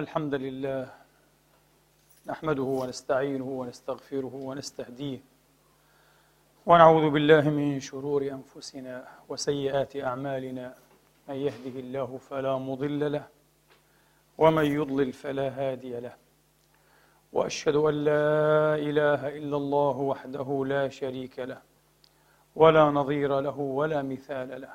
الحمد لله. نحمده ونستعينه ونستغفره ونستهديه. ونعوذ بالله من شرور أنفسنا وسيئات أعمالنا. من يهده الله فلا مضل له ومن يضلل فلا هادي له. وأشهد أن لا إله إلا الله وحده لا شريك له ولا نظير له ولا مثال له.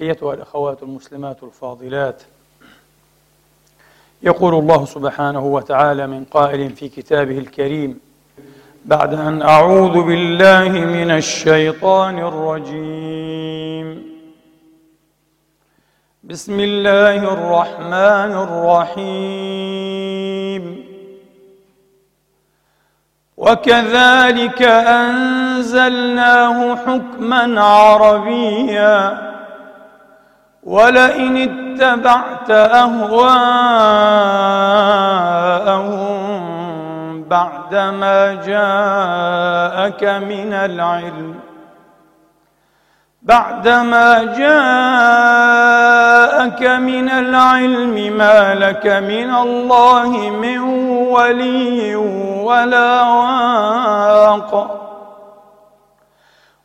أيتها الأخوات المسلمات الفاضلات. يقول الله سبحانه وتعالى من قائل في كتابه الكريم بعد أن أعوذ بالله من الشيطان الرجيم. بسم الله الرحمن الرحيم. وكذلك أنزلناه حكما عربيا. ولئن اتبعت أهواءهم بعدما جاءك من العلم بعدما جاءك من العلم ما لك من الله من ولي ولا واق.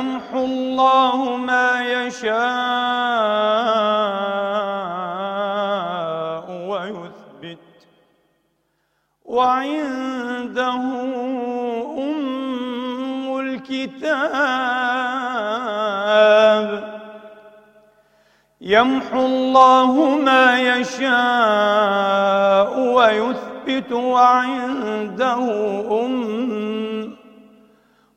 يمحو الله ما يشاء ويثبت. وعنده أم الكتاب. يمحو الله ما يشاء ويثبت. وعنده أم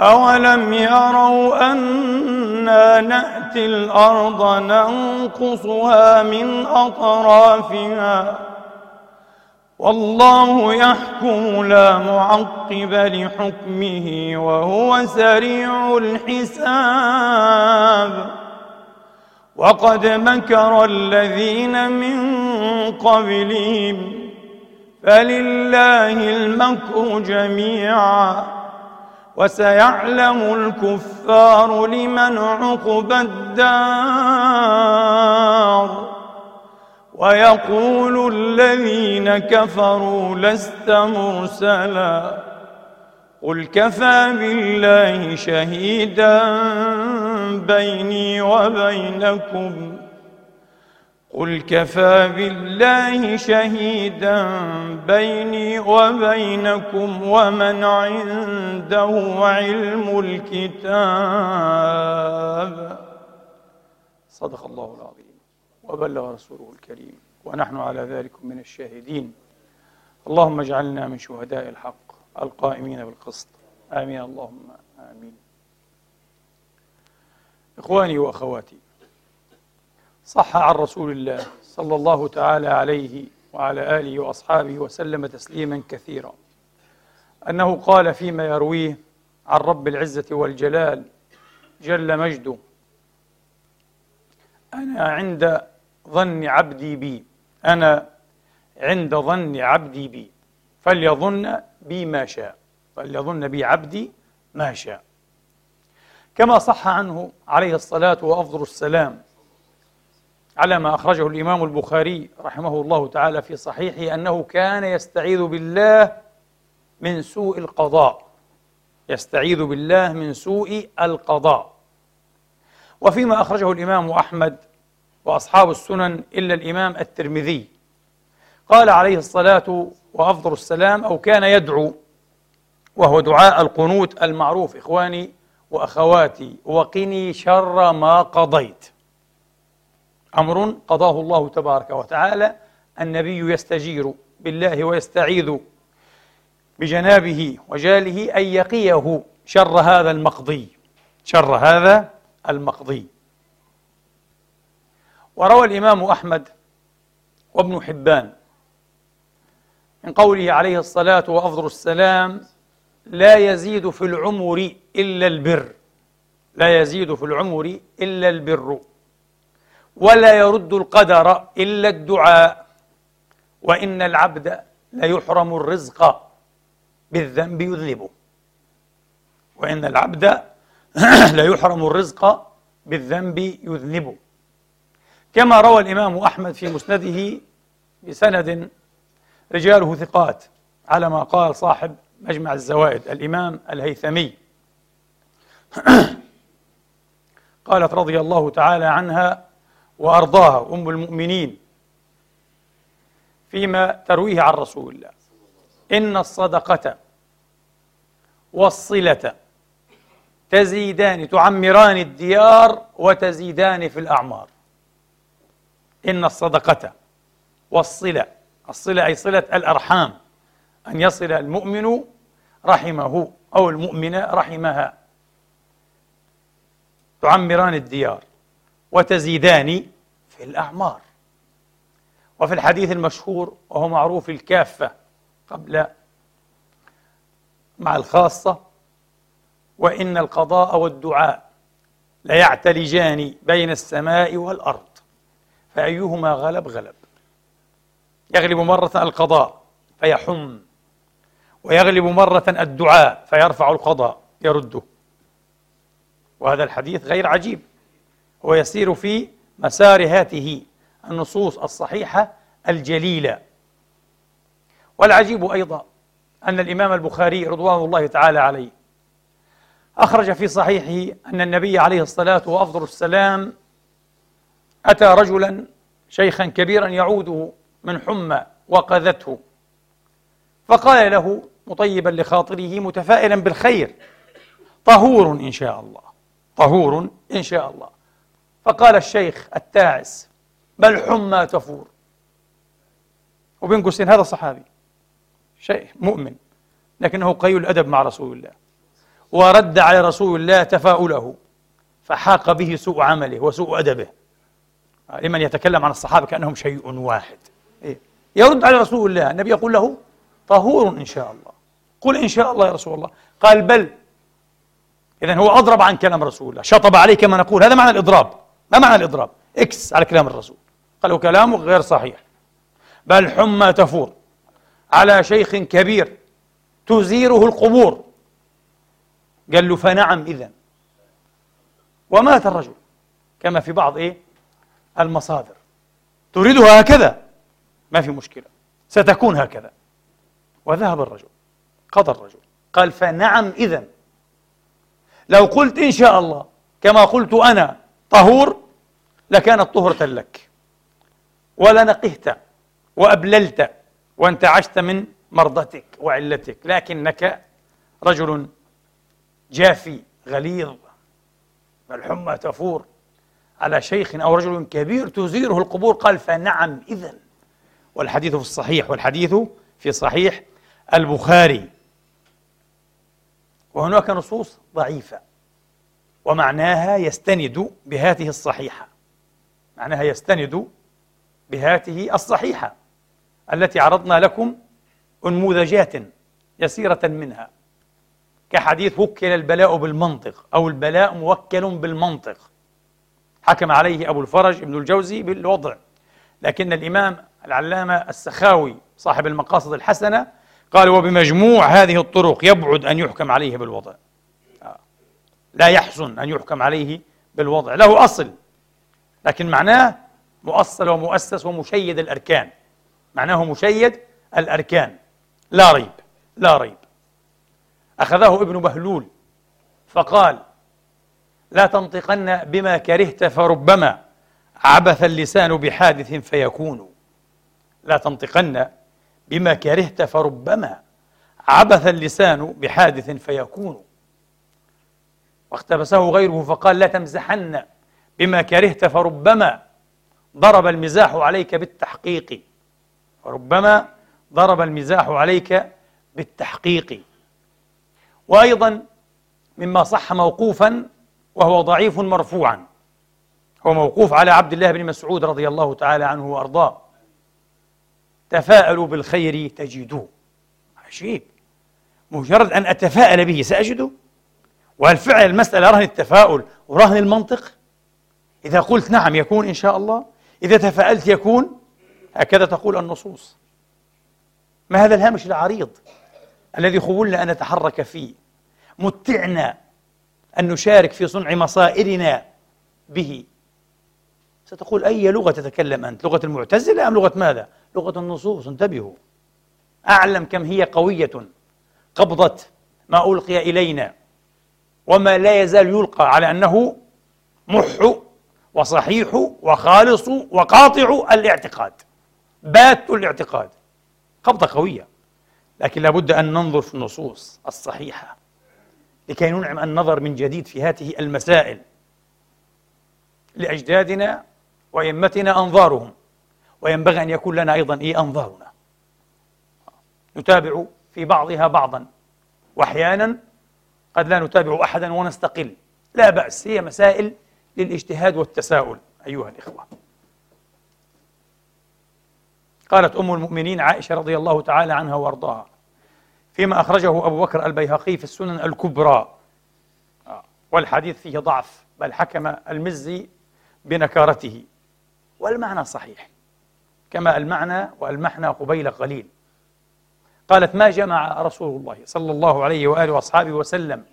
أولم يروا أنا نأتي الأرض ننقصها من أطرافها والله يحكم لا معقب لحكمه وهو سريع الحساب وقد مكر الذين من قبلهم فلله المكر جميعا وسيعلم الكفار لمن عقبى الدار. ويقول الذين كفروا لست مرسلا. قل كفى بالله شهيدا بيني وبينكم. قل كفى بالله شهيدا بيني وبينكم ومن عنده علم الكتاب. صدق الله العظيم. وبلغ رسوله الكريم. ونحن على ذلك من الشاهدين. اللهم اجعلنا من شهداء الحق القائمين بالقسط. آمين. اللهم آمين. إخواني وأخواتي صح عن رسول الله صلى الله تعالى عليه وعلى آله وأصحابه وسلم تسليما كثيرا. أنه قال فيما يرويه عن رب العزة والجلال جل مجده أنا عند ظن عبدي بي أنا عند ظن عبدي بي فليظن بي ما شاء فليظن بي عبدي ما شاء. كما صح عنه عليه الصلاة وأفضل السلام على ما أخرجه الإمام البخاري رحمه الله تعالى في صحيحه أنه كان يستعيذ بالله من سوء القضاء. يستعيذ بالله من سوء القضاء. وفيما أخرجه الإمام أحمد وأصحاب السنن إلا الإمام الترمذي. قال عليه الصلاة وأفضل السلام أو كان يدعو وهو دعاء القنوت المعروف إخواني وأخواتي وقني شر ما قضيت. أمر قضاه الله تبارك وتعالى النبي يستجير بالله ويستعيذ بجنابه وجاله أن يقيه شر هذا المقضي شر هذا المقضي. وروى الإمام أحمد وابن حبان من قوله عليه الصلاة وأفضل السلام لا يزيد في العمر إلا البر لا يزيد في العمر إلا البر. ولا يرد القدر إلا الدعاء وإن العبد ليحرم الرزق بالذنب يذنبه. وإن العبد ليحرم الرزق بالذنب يذنبه. كما روى الإمام أحمد في مسنده بسند رجاله ثقات على ما قال صاحب مجمع الزوائد الإمام الهيثمي. قالت رضي الله تعالى عنها وأرضاها أم المؤمنين فيما ترويه عن رسول الله. إن الصدقة والصلة تزيدان تعمران الديار وتزيدان في الأعمار. إن الصدقة والصلة الصلة أي صلة الأرحام أن يصل المؤمن رحمه أو المؤمنة رحمها. تعمران الديار. وتزيدان في الأعمار. وفي الحديث المشهور وهو معروف الكافة قبل مع الخاصة وإن القضاء والدعاء ليعتلجان بين السماء والأرض فأيهما غلب غلب. يغلب مرة القضاء فيحم ويغلب مرة الدعاء فيرفع القضاء يرده. وهذا الحديث غير عجيب. هو يسير في مسار هاته النصوص الصحيحة الجليلة. والعجيب أيضا أن الإمام البخاري رضوان الله تعالى عليه أخرج في صحيحه أن النبي عليه الصلاة وأفضل السلام أتى رجلا شيخا كبيرا يعوده من حمى وقذته فقال له مطيبا لخاطره متفائلا بالخير طهور إن شاء الله طهور إن شاء الله. فقال الشيخ التاعس بل حمى تفور. وبين قوسين هذا صحابي شيء مؤمن لكنه قيل الأدب مع رسول الله. ورد على رسول الله تفاؤله فحاق به سوء عمله وسوء أدبه. لمن يتكلم عن الصحابة كأنهم شيء واحد. إيه؟ يرد على رسول الله النبي يقول له طهور إن شاء الله. قل إن شاء الله يا رسول الله. قال بل إذا هو أضرب عن كلام رسول الله شطب عليه كما نقول. هذا معنى الإضراب. ما معنى الإضراب؟ إكس على كلام الرسول. قال له كلامه غير صحيح. بل حمى تفور على شيخ كبير تزيره القبور. قال له فنعم إذا ومات الرجل. كما في بعض إيه؟ المصادر. تريدها هكذا. ما في مشكلة. ستكون هكذا. وذهب الرجل. قضى الرجل. قال فنعم إذا لو قلت إن شاء الله كما قلت أنا طهور لكانت طهرة لك. ولنقهت وأبللت وانتعشت من مرضتك وعلتك لكنك رجل جافي غليظ الحمى تفور على شيخ أو رجل كبير تزيره القبور. قال فنعم إذا والحديث في الصحيح والحديث في صحيح البخاري. وهناك نصوص ضعيفة. ومعناها يستند بهاته الصحيحة. معناها يستند بهاته الصحيحة التي عرضنا لكم أنموذجات يسيرة منها. كحديث وكل البلاء بالمنطق أو البلاء موكل بالمنطق. حكم عليه أبو الفرج ابن الجوزي بالوضع. لكن الإمام العلامة السخاوي صاحب المقاصد الحسنة قال وبمجموع هذه الطرق يبعد أن يحكم عليه بالوضع. لا يحسن أن يحكم عليه بالوضع. له أصل لكن معناه مؤصل ومؤسس ومشيد الأركان. معناه مشيد الأركان. لا ريب لا ريب. أخذه ابن بهلول فقال لا تنطقن بما كرهت فربما عبث اللسان بحادث فيكون. لا تنطقن بما كرهت فربما عبث اللسان بحادث فيكون. واقتبسه غيره فقال لا تمزحن بما كرهت فربما ضرب المزاح عليك بالتحقيق. وربما ضرب المزاح عليك بالتحقيق. وأيضا مما صح موقوفا وهو ضعيف مرفوعا. هو موقوف على عبد الله بن مسعود رضي الله تعالى عنه وأرضاه. تفاءلوا بالخير تجدوه. عجيب. مجرد أن أتفاءل به سأجده؟ وهل فعلا المسألة رهن التفاؤل ورهن المنطق؟ إذا قلت نعم يكون إن شاء الله. إذا تفاءلت يكون هكذا تقول النصوص. ما هذا الهامش العريض الذي خولنا أن نتحرك فيه؟ متعنا أن نشارك في صنع مصائرنا به. ستقول أي لغة تتكلم أنت؟ لغة المعتزلة أم لغة ماذا؟ لغة النصوص. انتبهوا. أعلم كم هي قوية قبضت ما ألقي إلينا. وما لا يزال يلقى على أنه مح وصحيح وخالص وقاطع الاعتقاد بات الاعتقاد. قبضة قوية. لكن لابد أن ننظر في النصوص الصحيحة لكي ننعم النظر من جديد في هذه المسائل. لأجدادنا وأئمتنا أنظارهم. وينبغي أن يكون لنا أيضا إيه أنظارنا. نتابع في بعضها بعضا. وأحيانا قد لا نتابع أحدا ونستقل. لا بأس هي مسائل للاجتهاد والتساؤل أيها الإخوة. قالت أم المؤمنين عائشة رضي الله تعالى عنها وأرضاها فيما أخرجه أبو بكر البيهقي في السنن الكبرى. والحديث فيه ضعف بل حكم المزي بنكارته. والمعنى صحيح كما المعنى والمحنى قبيل قليل. قالت ما جمع رسول الله صلى الله عليه وآله وأصحابه وسلم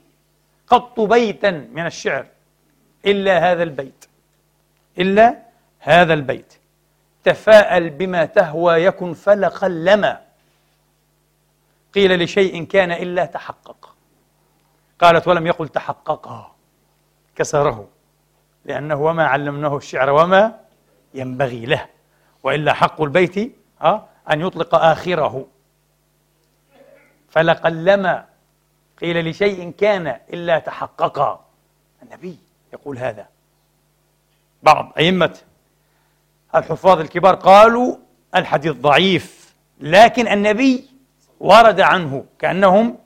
قط بيتا من الشعر إلا هذا البيت إلا هذا البيت. تفاءل بما تهوى يكن فلقلما قيل لشيء كان إلا تحقق. قالت ولم يقل تحققا كسره لأنه وما علمناه الشعر وما ينبغي له وإلا حق البيت أن يطلق آخره. فلقلما قيل لشيء كان إلا تحققا النبي يقول هذا. بعض أئمة الحفاظ الكبار قالوا الحديث ضعيف لكن النبي ورد عنه كأنهم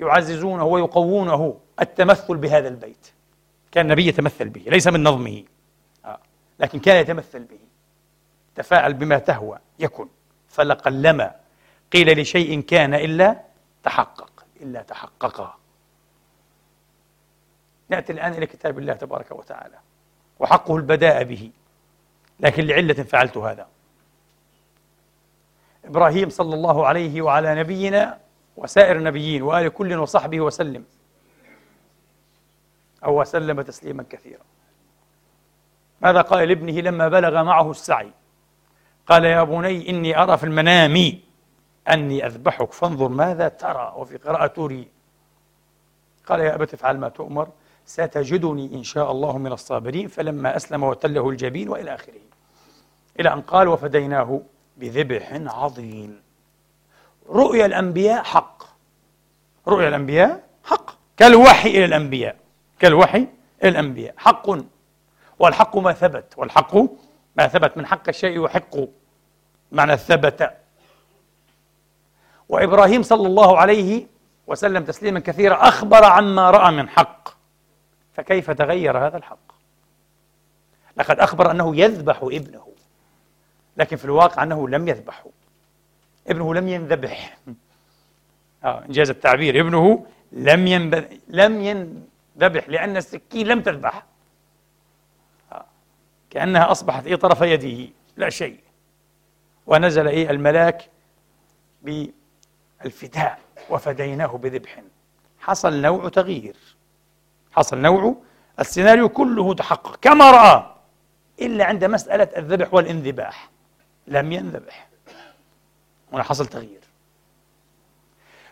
يعززونه ويقوونه التمثل بهذا البيت. كان النبي يتمثل به ليس من نظمه. آه. لكن كان يتمثل به. تفاءل بما تهوى يكن. فلقلما قيل لشيء كان إلا تحقق إلا تحقق. نأتي الآن إلى كتاب الله تبارك وتعالى وحقه البداء به لكن لعلة فعلت هذا. إبراهيم صلى الله عليه وعلى نبينا وسائر النبيين وآل كل وصحبه وسلم أو وسلم تسليما كثيرا. ماذا قال لابنه لما بلغ معه السعي؟ قال يا بني إني أرى في المنام أني أذبحك فانظر ماذا ترى. وفي قراءة تري قال يا أبت افعل ما تؤمر ستجدني إن شاء الله من الصابرين. فلما أسلم وتله الجبين وإلى آخره. إلى أن قال وفديناه بذبح عظيم. رؤيا الأنبياء حق. رؤيا الأنبياء حق. كالوحي إلى الأنبياء. كالوحي إلى الأنبياء. حق. والحق ما ثبت. والحق ما ثبت من حق الشيء يحق. معنى ثبت وإبراهيم صلى الله عليه وسلم تسليما كثيرا أخبر عما رأى من حق. فكيف تغير هذا الحق؟ لقد أخبر أنه يذبح ابنه لكن في الواقع أنه لم يذبحه. ابنه لم ينذبح. آه إنجاز التعبير. ابنه لم لم ينذبح لأن السكين لم تذبح. آه. كأنها أصبحت إيه طرف يده. لا شيء. ونزل إيه الملاك بالفداء وفديناه بذبح. حصل نوع تغيير. حصل نوع السيناريو كله تحقق. كما رأى إلا عند مسألة الذبح والانذباح. لم ينذبح. هنا حصل تغيير.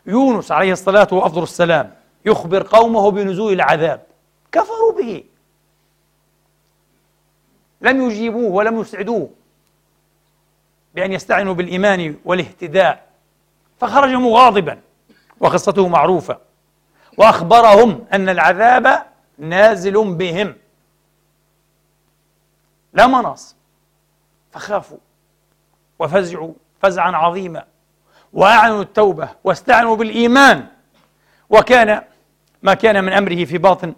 يونس عليه الصلاة وأفضل السلام يخبر قومه بنزول العذاب. كفروا به. لم يجيبوه ولم يسعدوه. بأن يستعنوا بالإيمان والاهتداء فخرج مغاضبا وقصته معروفة. وأخبرهم أن العذاب نازل بهم. لا مناص. فخافوا وفزعوا فزعا عظيما. وأعلنوا التوبة واستعنوا بالإيمان. وكان ما كان من أمره في باطن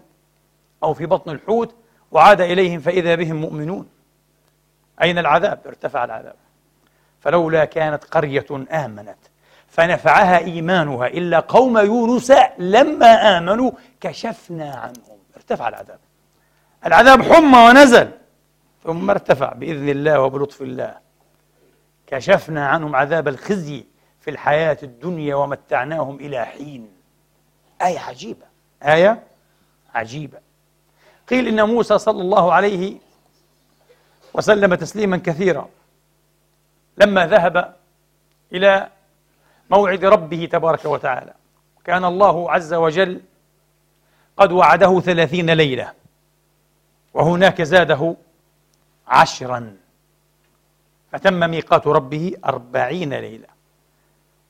أو في بطن الحوت وعاد إليهم فإذا بهم مؤمنون. أين العذاب؟ ارتفع العذاب. فلولا كانت قرية آمنت. فنفعها إيمانها. إلا قوم يونس لما آمنوا كشفنا عنهم. ارتفع العذاب. العذاب حمى ونزل. ثم ارتفع بإذن الله وبلطف الله. كشفنا عنهم عذاب الخزي في الحياة الدنيا ومتعناهم إلى حين. آية عجيبة. آية عجيبة. قيل إن موسى صلى الله عليه وسلم تسليما كثيرا. لما ذهب إلى موعد ربه تبارك وتعالى. كان الله عز وجل قد وعده ثلاثين ليلة وهناك زاده عشرا. فتم ميقات ربه أربعين ليلة.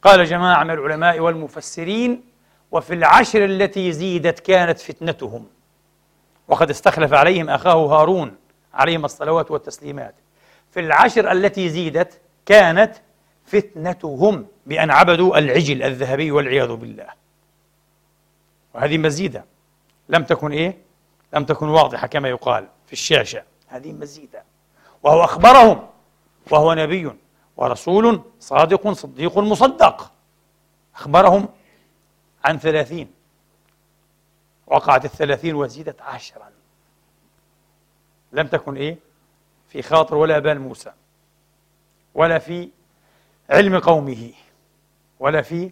قال جماعة من العلماء والمفسرين وفي العشر التي زيدت كانت فتنتهم وقد استخلف عليهم أخاه هارون عليهم الصلوات والتسليمات. في العشر التي زيدت كانت فتنتهم بأن عبدوا العجل الذهبي والعياذ بالله. وهذه مزيدة. لم تكن إيه؟ لم تكن واضحة كما يقال في الشاشة. هذه مزيدة. وهو أخبرهم. وهو نبي ورسول صادق صديق مصدق. أخبرهم عن ثلاثين. وقعت الثلاثين وزيدت عشرا. لم تكن إيه؟ في خاطر ولا بال موسى. ولا في علم قومه ولا في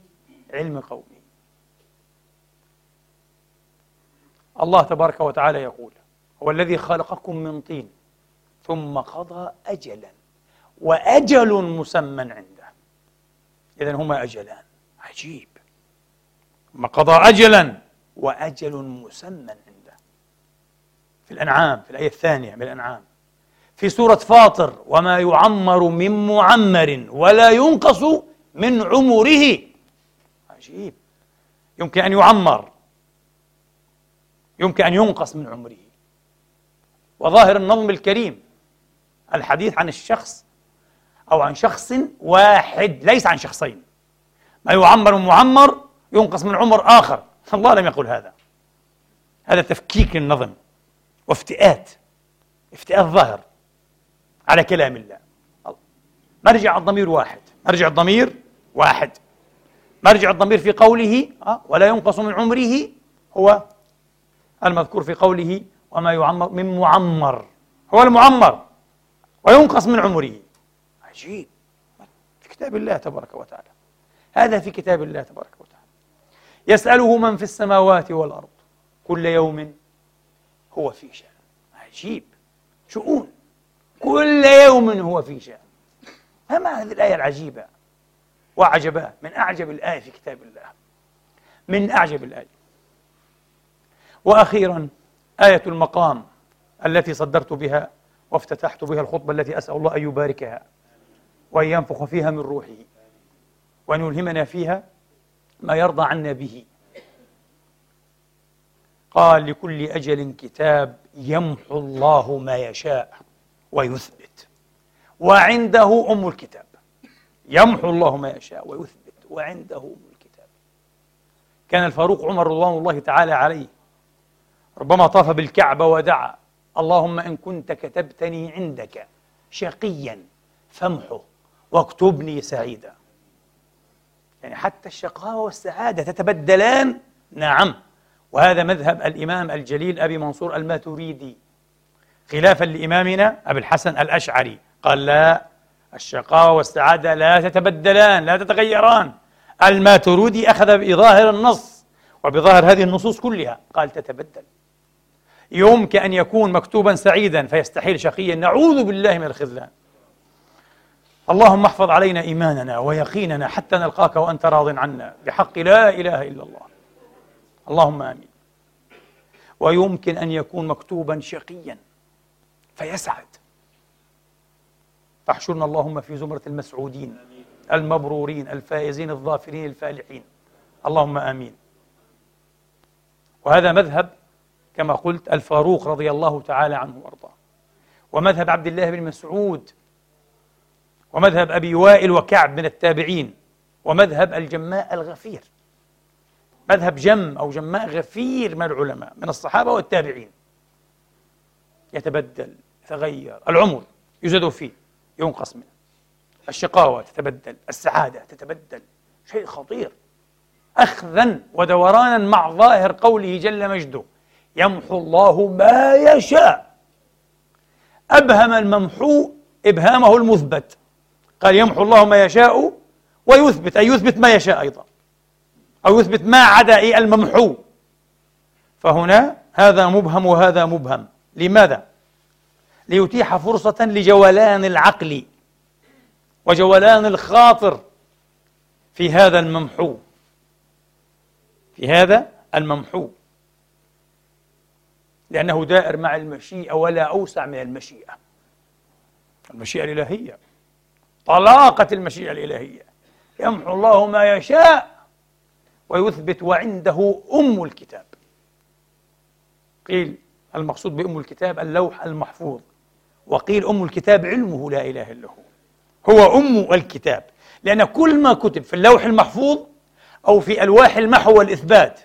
علم قومه. الله تبارك وتعالى يقول هو الذي خلقكم من طين ثم قضى أجلا وأجل مسمى عنده. إذا هما أجلان. عجيب. ثم قضى أجلا وأجل مسمى عنده. في الأنعام في الآية الثانية من الأنعام. في سورة فاطر وما يعمر من معمر ولا ينقص من عمره. عجيب. يمكن أن يعمر. يمكن أن ينقص من عمره. وظاهر النظم الكريم الحديث عن الشخص أو عن شخص واحد ليس عن شخصين. ما يعمر معمر ينقص من عمر آخر. الله لم يقل هذا. هذا تفكيك للنظم. وافتئات. افتئات ظاهر على كلام الله. مرجع الضمير واحد. مرجع الضمير واحد. مرجع الضمير في قوله آه، ولا ينقص من عمره هو المذكور في قوله وما يعمر من معمر. هو المعمر. وينقص من عمره. عجيب. في كتاب الله تبارك وتعالى. هذا في كتاب الله تبارك وتعالى. يسأله من في السماوات والأرض. كل يوم هو في شأن. عجيب. شؤون. كل يوم هو في شأن. فما هذه الآية العجيبة وعجبا من أعجب الآية في كتاب الله. من أعجب الآية. وأخيرا آية المقام التي صدرت بها وافتتحت بها الخطبة التي أسأل الله أن يباركها وأن ينفخ فيها من روحه وأن يلهمنا فيها ما يرضى عنا به. قال لكل أجل كتاب يمحو الله ما يشاء. ويثبت. وعنده أم الكتاب. يمحو الله ما يشاء ويثبت. وعنده أم الكتاب. كان الفاروق عمر رضوان الله تعالى عليه. ربما طاف بالكعبة ودعا. اللهم إن كنت كتبتني عندك شقيا فامحه واكتبني سعيدا. يعني حتى الشقاوة والسعادة تتبدلان. نعم. وهذا مذهب الإمام الجليل أبي منصور الماتريدي. خلافا لإمامنا أبي الحسن الأشعري. قال لا الشقاوة والسعادة لا تتبدلان لا تتغيران. الماترودي أخذ بظاهر النص وبظاهر هذه النصوص كلها. قال تتبدل. يمكن أن يكون مكتوبا سعيدا فيستحيل شقيا. نعوذ بالله من الخذلان. اللهم احفظ علينا إيماننا ويقيننا حتى نلقاك وأنت راض عنا. بحق لا إله إلا الله. اللهم آمين. ويمكن أن يكون مكتوبا شقيا. فيسعد. فاحشرنا اللهم في زمرة المسعودين المبرورين الفائزين الظافرين الفالحين. اللهم آمين. وهذا مذهب كما قلت الفاروق رضي الله تعالى عنه وأرضاه. ومذهب عبد الله بن مسعود ومذهب أبي وائل وكعب من التابعين ومذهب الجماء الغفير. مذهب جم أو جماء غفير من العلماء من الصحابة والتابعين. يتبدل. يتغير العمر يزاد فيه ينقص منه. الشقاوة تتبدل السعادة تتبدل. شيء خطير. اخذا ودورانا مع ظاهر قوله جل مجده يمحو الله ما يشاء. أبهم الممحو إبهامه المثبت. قال يمحو الله ما يشاء ويثبت أي يثبت ما يشاء أيضا. أو يثبت ما عدا الممحو. فهنا هذا مبهم وهذا مبهم. لماذا؟ ليتيح فرصة لجولان العقل وجولان الخاطر في هذا الممحو. في هذا الممحو. لأنه دائر مع المشيئة ولا أوسع من المشيئة. المشيئة الإلهية. طلاقة المشيئة الإلهية. يمحو الله ما يشاء ويثبت وعنده أم الكتاب. قيل المقصود بأم الكتاب اللوح المحفوظ. وقيل أم الكتاب علمه لا إله إلا هو. هو أم الكتاب. لأن كل ما كتب في اللوح المحفوظ أو في ألواح المحو والإثبات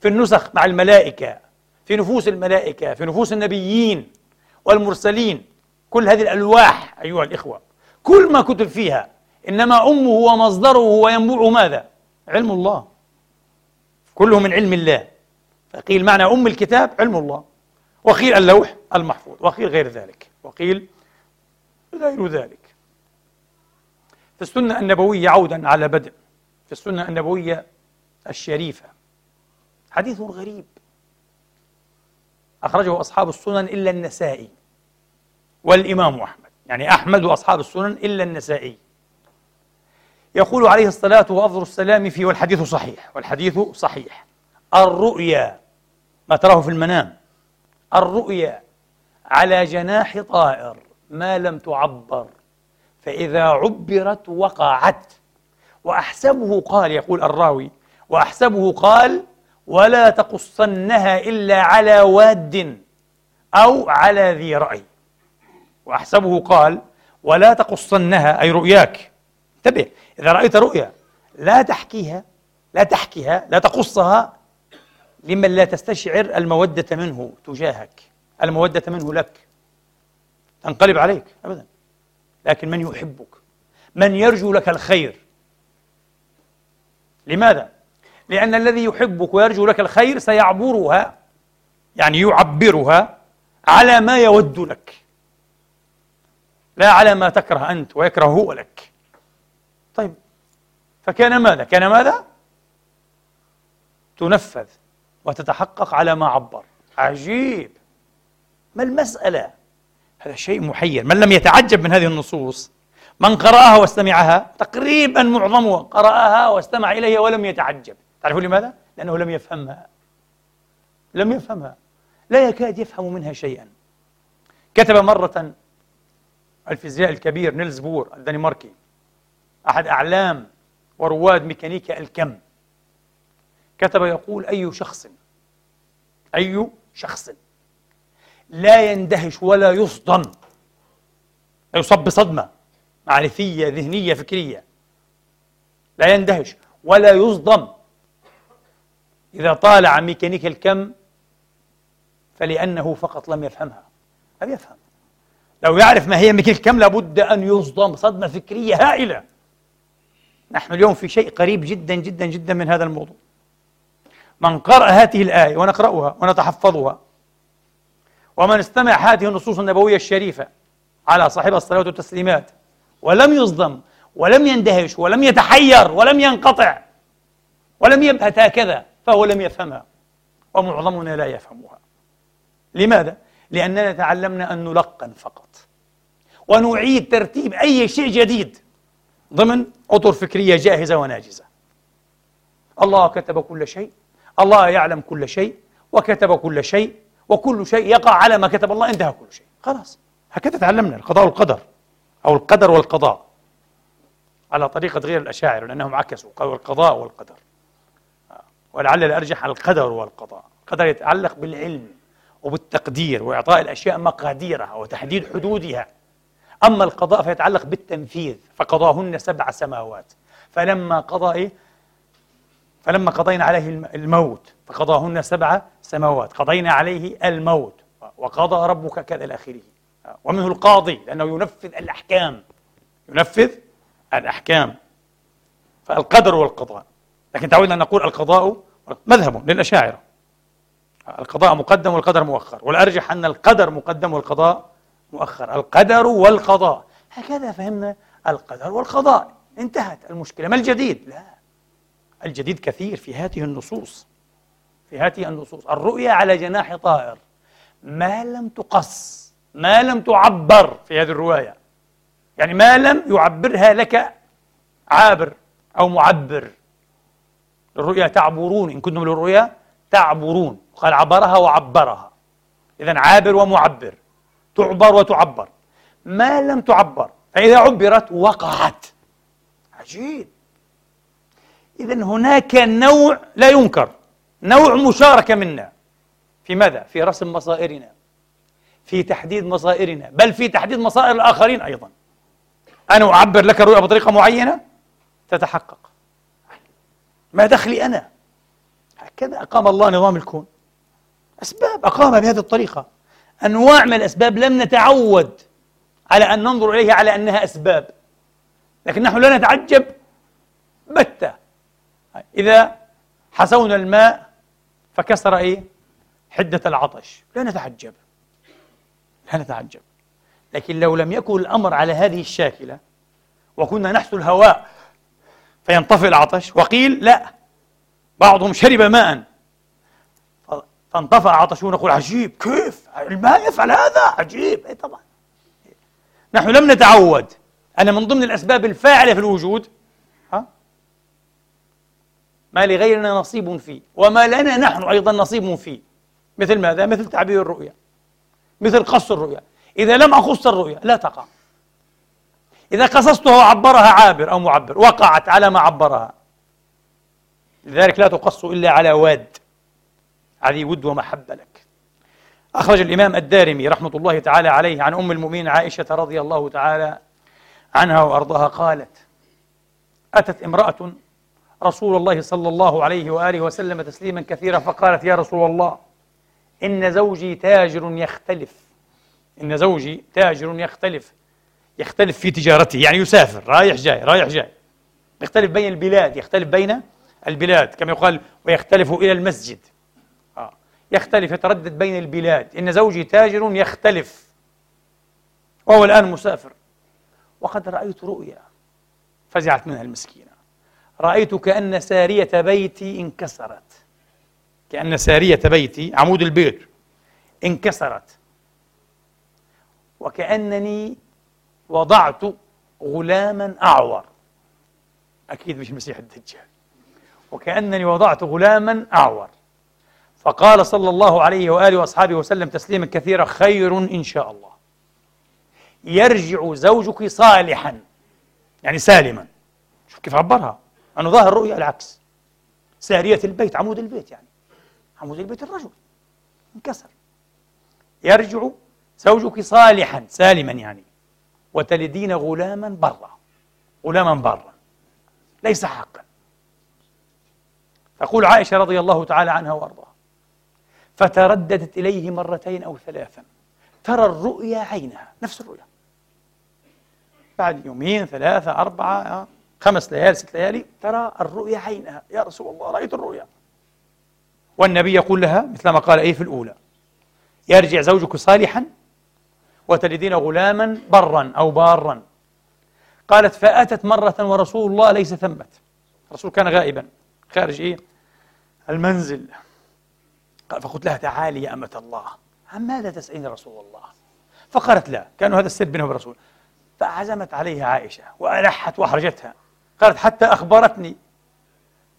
في النسخ مع الملائكة في نفوس الملائكة في نفوس النبيين والمرسلين كل هذه الألواح أيها الإخوة كل ما كتب فيها إنما أمه ومصدره وينبوع ماذا؟ علم الله. كله من علم الله. فقيل معنى أم الكتاب علم الله. وقيل اللوح المحفوظ وقيل غير ذلك وقيل غير ذلك. في السنة النبوية عودا على بدء في السنة النبوية الشريفة حديث غريب. أخرجه أصحاب السنن إلا النسائي والإمام أحمد يعني أحمد وأصحاب السنن إلا النسائي. يقول عليه الصلاة وأفضل السلام فيه والحديث صحيح والحديث صحيح. الرؤيا ما تراه في المنام الرؤيا على جناح طائر ما لم تعبر فإذا عبرت وقعت. وأحسبه قال يقول الراوي وأحسبه قال ولا تقصنها إلا على واد أو على ذي رأي. وأحسبه قال ولا تقصنها أي رؤياك. انتبه إذا رأيت رؤيا لا تحكيها لا تحكيها لا تقصها لمن لا تستشعر المودة منه تجاهك المودة منه لك. تنقلب عليك أبدا. لكن من يحبك؟ من يرجو لك الخير؟ لماذا؟ لأن الذي يحبك ويرجو لك الخير سيعبرها يعني يعبرها على ما يود لك. لا على ما تكره أنت ويكره هو لك. طيب فكان ماذا؟ كان ماذا؟ تنفذ. وتتحقق على ما عبر. عجيب. ما المسألة؟ هذا شيء محير. من لم يتعجب من هذه النصوص؟ من قرأها واستمعها؟ تقريبا معظمها قرأها واستمع إليها ولم يتعجب. تعرفون لماذا؟ لأنه لم يفهمها. لم يفهمها. لا يكاد يفهم منها شيئا. كتب مرة الفيزيائي الكبير نيلز بور الدنماركي أحد أعلام ورواد ميكانيكا الكم. كتب يقول أي شخص أي شخص لا يندهش ولا يصدم يصب بصدمة معرفية ذهنية فكرية لا يندهش ولا يصدم. إذا طالع ميكانيك الكم فلأنه فقط لم يفهمها لم يفهم. لو يعرف ما هي ميكانيك الكم لابد أن يصدم صدمة فكرية هائلة. نحن اليوم في شيء قريب جدا جدا جدا من هذا الموضوع. من قرأ هذه الآية ونقرأها ونتحفظها. ومن استمع هذه النصوص النبوية الشريفة على صاحب الصلاة والتسليمات ولم يصدم ولم يندهش ولم يتحير ولم ينقطع ولم يبهت هكذا فهو لم يفهمها ومعظمنا لا يفهمها. لماذا؟ لأننا تعلمنا أن نلقن فقط ونعيد ترتيب أي شيء جديد ضمن أطر فكرية جاهزة وناجزة. الله كتب كل شيء الله يعلم كل شيء وكتب كل شيء وكل شيء يقع على ما كتب الله انتهى كل شيء. خلاص. هكذا تعلمنا القضاء والقدر أو القدر والقضاء. على طريقة غير الأشاعر لأنهم عكسوا قالوا القضاء والقدر. ولعل الأرجح القدر والقضاء. القدر يتعلق بالعلم وبالتقدير وإعطاء الأشياء مقاديرها وتحديد حدودها. أما القضاء فيتعلق بالتنفيذ فقضاهن سبع سماوات. فلما قضى إيه؟ فلما قضينا عليه الموت فقضاهن سبع سماوات قضينا عليه الموت وقضى ربك كذا إلى آخره ومنه القاضي لأنه ينفذ الأحكام. ينفذ الأحكام. فالقدر والقضاء. لكن تعودنا أن نقول القضاء مذهب للأشاعرة. القضاء مقدم والقدر مؤخر. والأرجح أن القدر مقدم والقضاء مؤخر. القدر والقضاء. هكذا فهمنا القدر والقضاء. انتهت المشكلة. ما الجديد؟ لا. الجديد كثير في هذه النصوص في هذه النصوص. الرؤيا على جناح طائر. ما لم تقص ما لم تعبر في هذه الرواية. يعني ما لم يعبرها لك عابر أو معبر. للرؤيا تعبرون إن كنتم للرؤيا تعبرون. قال عبرها وعبرها. إذا عابر ومعبر. تعبر وتعبر. ما لم تعبر. فإذا عبرت وقعت. عجيب. إذا هناك نوع لا ينكر نوع مشاركة منا. في ماذا؟ في رسم مصائرنا في تحديد مصائرنا بل في تحديد مصائر الآخرين أيضا. أنا أعبر لك الرؤية بطريقة معينة تتحقق. ما دخلي أنا؟ هكذا أقام الله نظام الكون. أسباب أقامها بهذه الطريقة. أنواع من الأسباب لم نتعود على أن ننظر إليها على أنها أسباب. لكن نحن لا نتعجب. بتة. إذا حسونا الماء فكسر إيه؟ حدة العطش. لا نتعجب. لا نتعجب. لكن لو لم يكن الأمر على هذه الشاكلة وكنا نحث الهواء فينطفئ العطش وقيل لا بعضهم شرب ماء. فانطفأ عطشه ونقول عجيب كيف؟ الماء يفعل هذا؟ عجيب. اي طبعا. نحن لم نتعود. أن من ضمن الأسباب الفاعلة في الوجود ما لغيرنا نصيب فيه وما لنا نحن أيضا نصيب فيه. مثل ماذا؟ مثل تعبير الرؤيا مثل قص الرؤيا. إذا لم أقص الرؤيا لا تقع. إذا قصصتها وعبرها عابر أو معبر وقعت على ما عبرها. لذلك لا تقص إلا على واد. هذه ود ومحبة لك. أخرج الإمام الدارمي رحمة الله تعالى عليه عن أم المؤمنين عائشة رضي الله تعالى عنها وأرضاها قالت أتت امرأة رسول الله صلى الله عليه وآله وسلم تسليما كثيرا فقالت يا رسول الله إن زوجي تاجر يختلف. إن زوجي تاجر يختلف. يختلف في تجارته يعني يسافر رايح جاي رايح جاي. يختلف بين البلاد يختلف بين البلاد كما يقال ويختلف إلى المسجد. آه. يختلف يتردد بين البلاد. إن زوجي تاجر يختلف. وهو الآن مسافر. وقد رأيت رؤيا فزعت منها المسكينة. رأيت كأن سارية بيتي انكسرت. كأن سارية بيتي عمود البيت انكسرت. وكأنني وضعت غلاما أعور. أكيد مش المسيح الدجال. وكأنني وضعت غلاما أعور. فقال صلى الله عليه وآله وأصحابه وسلم تسليما كثيرا خير إن شاء الله. يرجع زوجك صالحا يعني سالما. شوف كيف عبرها. أنه ظاهر الرؤيا العكس. سارية البيت عمود البيت يعني. عمود البيت الرجل. انكسر. يرجع زوجك صالحا سالما يعني. وتلدين غلاما برا. غلاما برا. ليس حقا. تقول عائشة رضي الله تعالى عنها وأرضاها. فترددت إليه مرتين أو ثلاثا. ترى الرؤيا عينها. نفس الرؤيا. بعد يومين ثلاثة أربعة خمس ليالي ست ليالي ترى الرؤيا عينها. يا رسول الله رأيت الرؤيا. والنبي يقول لها مثل ما قال أي في الأولى يرجع زوجك صالحا وتلدين غلاما برا أو بارا. قالت فأتت مرة ورسول الله ليس ثمت الرسول كان غائبا. خارج إيه؟ المنزل. قال فقلت لها تعالي يا أمة الله. عن ماذا تسألين رسول الله؟ فقالت لا كان هذا السر بينه وبين فعزمت عليها عائشة وألحت وأحرجتها. قالت حتى أخبرتني.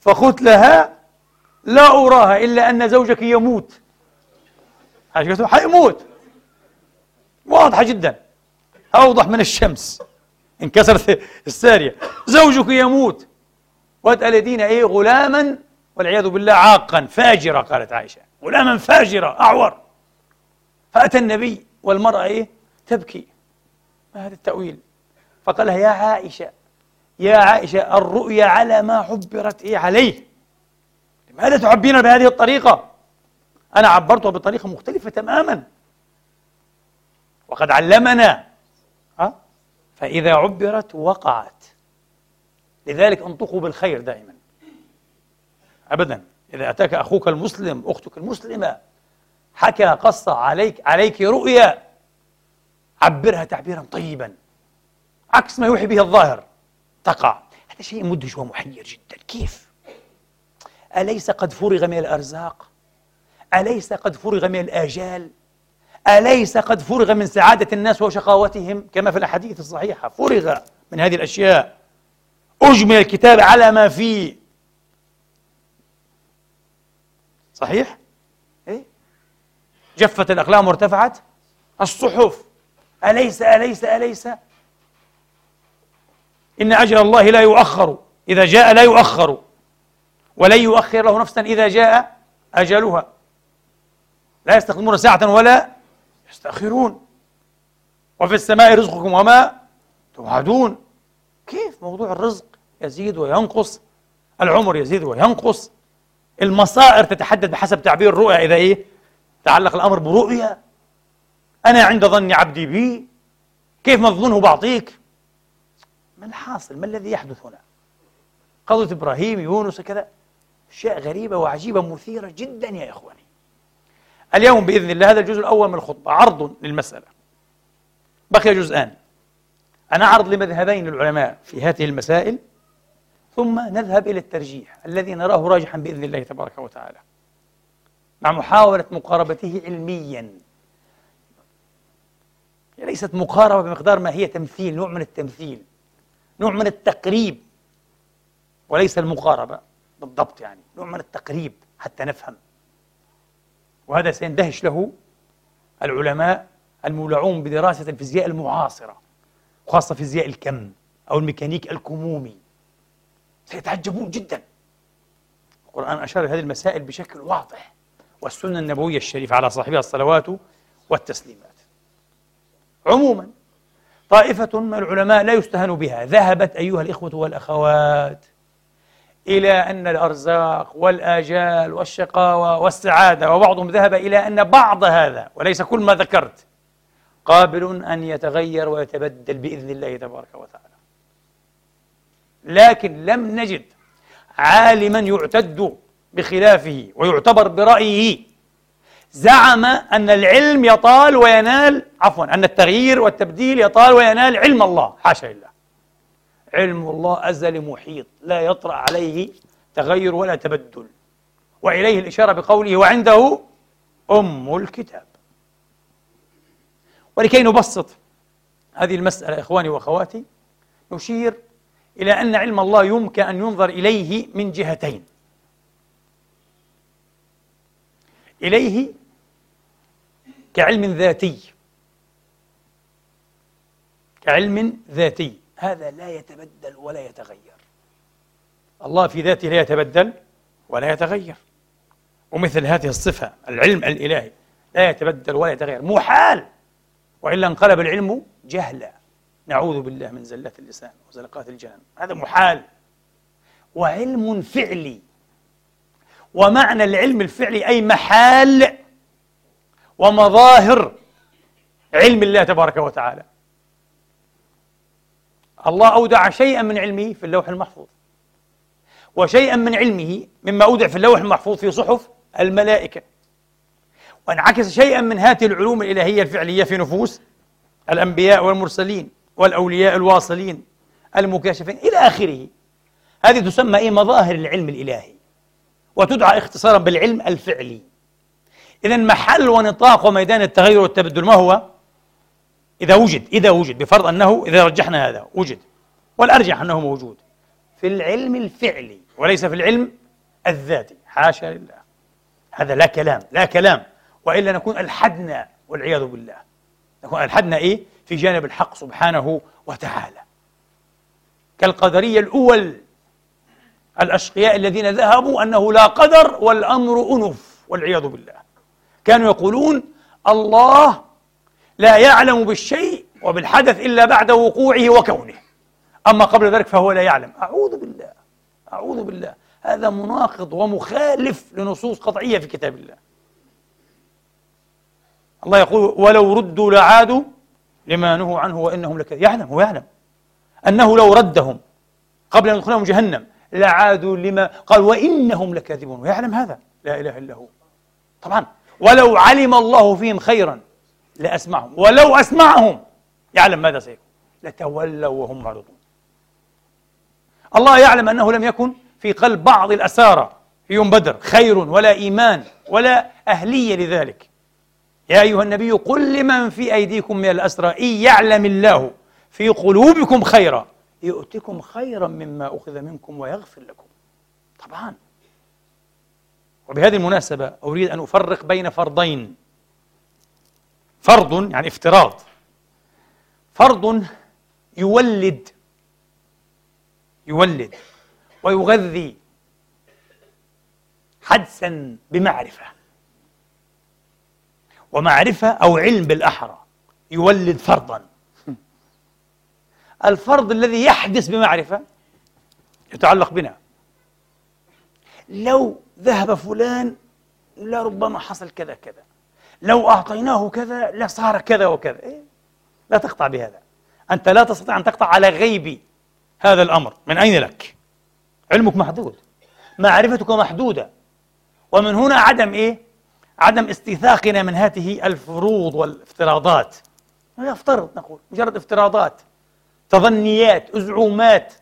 فقلت لها لا أراها إلا أن زوجك يموت. حاجته حيموت. واضحة جدا. أوضح من الشمس. انكسرت السارية. زوجك يموت. وتألدين إيه غلاما والعياذ بالله عاقا فاجرة قالت عائشة. غلاما فاجرة أعور. فأتى النبي والمرأة إيه تبكي. ما هذا التأويل؟ فقال لها يا عائشة يا عائشة الرؤيا على ما عبرت إيه عليه. لماذا تعبين بهذه الطريقة؟ أنا عبرتها بطريقة مختلفة تماما. وقد علمنا؟ فإذا عبرت وقعت. لذلك انطقوا بالخير دائما. أبدا. إذا أتاك أخوك المسلم أختك المسلمة حكى قصة عليك عليك رؤيا عبرها تعبيرا طيبا. عكس ما يوحي به الظاهر. تقع. هذا شيء مدهش ومحير جدا. كيف؟ أليس قد فرغ من الأرزاق؟ أليس قد فرغ من الآجال؟ أليس قد فرغ من سعادة الناس وشقاوتهم؟ كما في الأحاديث الصحيحة. فرغ من هذه الأشياء. أجمل الكتاب على ما فيه. صحيح؟ إيه؟ جفت الأقلام وارتفعت الصحف. أليس أليس أليس إن أجل الله لا يؤخر إذا جاء لا يؤخر. ولن يؤخر له نفسا إذا جاء أجلها. لا يستخدمون ساعة ولا يستأخرون. وفي السماء رزقكم وما توعدون. كيف موضوع الرزق يزيد وينقص؟ العمر يزيد وينقص. المصائر تتحدد بحسب تعبير الرؤيا. إذا إيه؟ تعلق الأمر برؤيا. أنا عند ظن عبدي بي. كيف ما تظنه بعطيك؟ الحاصل؟ ما الذي يحدث هنا؟ قضية إبراهيم يونس كذا أشياء غريبة وعجيبة مثيرة جدا يا إخواني. اليوم بإذن الله هذا الجزء الأول من الخطبة عرض للمسألة. بقي جزءان أنا أعرض لمذهبين للعلماء في هذه المسائل ثم نذهب إلى الترجيح الذي نراه راجحا بإذن الله تبارك وتعالى. مع محاولة مقاربته علميا. ليست مقاربة بمقدار ما هي تمثيل نوع من التمثيل. نوع من التقريب وليس المقاربة بالضبط يعني نوع من التقريب حتى نفهم. وهذا سيندهش له العلماء المولعون بدراسة الفيزياء المعاصرة وخاصة فيزياء الكم أو الميكانيك الكمومي. سيتعجبون جدا. القرآن أشار هذه المسائل بشكل واضح والسنة النبوية الشريفة على صاحبها الصلوات والتسليمات. عموما طائفة من العلماء لا يستهان بها. ذهبت أيها الإخوة والأخوات إلى أن الأرزاق والآجال والشقاوة والسعادة وبعضهم ذهب إلى أن بعض هذا وليس كل ما ذكرت قابل أن يتغير ويتبدل بإذن الله تبارك وتعالى. لكن لم نجد عالما يعتد بخلافه ويعتبر برأيه زعم أن العلم يطال وينال عفوا أن التغيير والتبديل يطال وينال علم الله. حاشا لله. علم الله أزل محيط لا يطرأ عليه تغير ولا تبدل. وإليه الإشارة بقوله وعنده أم الكتاب. ولكي نبسط هذه المسألة إخواني وأخواتي نشير إلى أن علم الله يمكن أن ينظر إليه من جهتين. إليه كعلم ذاتي. كعلم ذاتي. هذا لا يتبدل ولا يتغير. الله في ذاته لا يتبدل ولا يتغير. ومثل هذه الصفة العلم الإلهي لا يتبدل ولا يتغير. محال وإلا انقلب العلم جهلا. نعوذ بالله من زلات اللسان وزلقات الجنان هذا محال وعلم فعلي. ومعنى العلم الفعلي أي محال؟ ومظاهر علم الله تبارك وتعالى. الله أودع شيئا من علمه في اللوح المحفوظ وشيئا من علمه مما أودع في اللوح المحفوظ في صحف الملائكة وانعكس شيئا من هذه العلوم الإلهية الفعلية في نفوس الأنبياء والمرسلين والأولياء الواصلين المكاشفين إلى آخره. هذه تسمى إيه؟ مظاهر العلم الإلهي وتدعى اختصارا بالعلم الفعلي. إذا محل ونطاق وميدان التغير والتبدل ما هو؟ إذا وجد إذا وجد بفرض أنه إذا رجحنا هذا وجد. والأرجح أنه موجود. في العلم الفعلي وليس في العلم الذاتي. حاشا لله. هذا لا كلام لا كلام. وإلا نكون ألحدنا والعياذ بالله. نكون ألحدنا إيه؟ في جانب الحق سبحانه وتعالى. كالقدرية الأول الأشقياء الذين ذهبوا أنه لا قدر والأمر أنف والعياذ بالله. كانوا يقولون الله لا يعلم بالشيء وبالحدث إلا بعد وقوعه وكونه. أما قبل ذلك فهو لا يعلم. أعوذ بالله. أعوذ بالله. هذا مناقض ومخالف لنصوص قطعية في كتاب الله. الله يقول ولو ردوا لعادوا لما نهوا عنه وإنهم لكذب يعلم هو يعلم. أنه لو ردهم قبل أن يدخلهم جهنم لعادوا لما قال وإنهم لكاذبون. ويعلم هذا. لا إله إلا هو. طبعا. ولو علم الله فيهم خيرا لأسمعهم. ولو أسمعهم يعلم ماذا سيكون. لتولوا وهم معرضون. الله يعلم أنه لم يكن في قلب بعض الأسارى في يوم بدر خير ولا إيمان ولا أهلية لذلك. يا أيها النبي قل لمن في أيديكم من الأسرى إن يعلم الله في قلوبكم خيرا يؤتكم خيرا مما أخذ منكم ويغفر لكم. طبعا. وبهذه المناسبة أريد أن أفرق بين فرضين. فرض يعني افتراض. فرض يولد. يولد ويغذي حدسا بمعرفة. ومعرفة أو علم بالأحرى يولد فرضا. الفرض الذي يحدث بمعرفة يتعلق بنا. لو ذهب فلان لربما حصل كذا كذا. لو أعطيناه كذا لصار كذا وكذا. إيه؟ لا تقطع بهذا. أنت لا تستطيع أن تقطع على غيب هذا الأمر. من أين لك؟ علمك محدود. معرفتك محدودة. ومن هنا عدم إيه؟ عدم استيثاقنا من هذه الفروض والافتراضات. يفترض نقول. مجرد افتراضات. تظنيات أزعومات.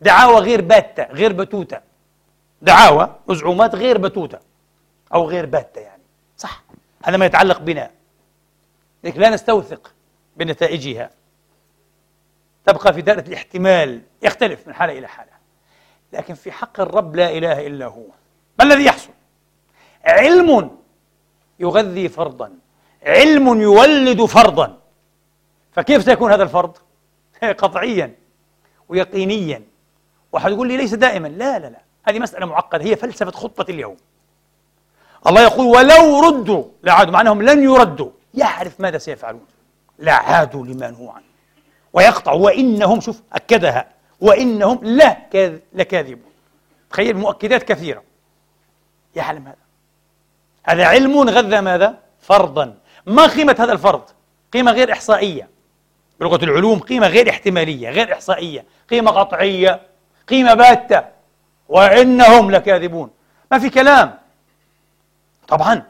دعاوى غير باتة غير بتوتة. دعاوى أزعومات غير بتوتة أو غير باتة يعني. صح. هذا ما يتعلق بنا. لكن لا نستوثق بنتائجها. تبقى في دائرة الاحتمال يختلف من حالة إلى حالة. لكن في حق الرب لا إله إلا هو. ما الذي يحصل؟ علم يغذي فرضا. علم يولد فرضا. فكيف سيكون هذا الفرض؟ قطعيا ويقينيا. واحد يقول لي ليس دائما. لا لا لا. هذه مسألة معقدة هي فلسفة خطة اليوم. الله يقول ولو ردوا لعادوا مع أنهم لن يردوا. يعرف ماذا سيفعلون. لعادوا لما نهوا عنه. ويقطع وإنهم شوف أكدها وإنهم لا لكاذبون تخيل مؤكدات كثيرة. يعلم هذا. هذا علم غذى ماذا؟ فرضا. ما قيمة هذا الفرض؟ قيمة غير إحصائية. بلغة العلوم قيمة غير إحتمالية غير إحصائية. قيمة قطعية قيمة باتة وإنهم لكاذبون. ما في كلام. طبعا.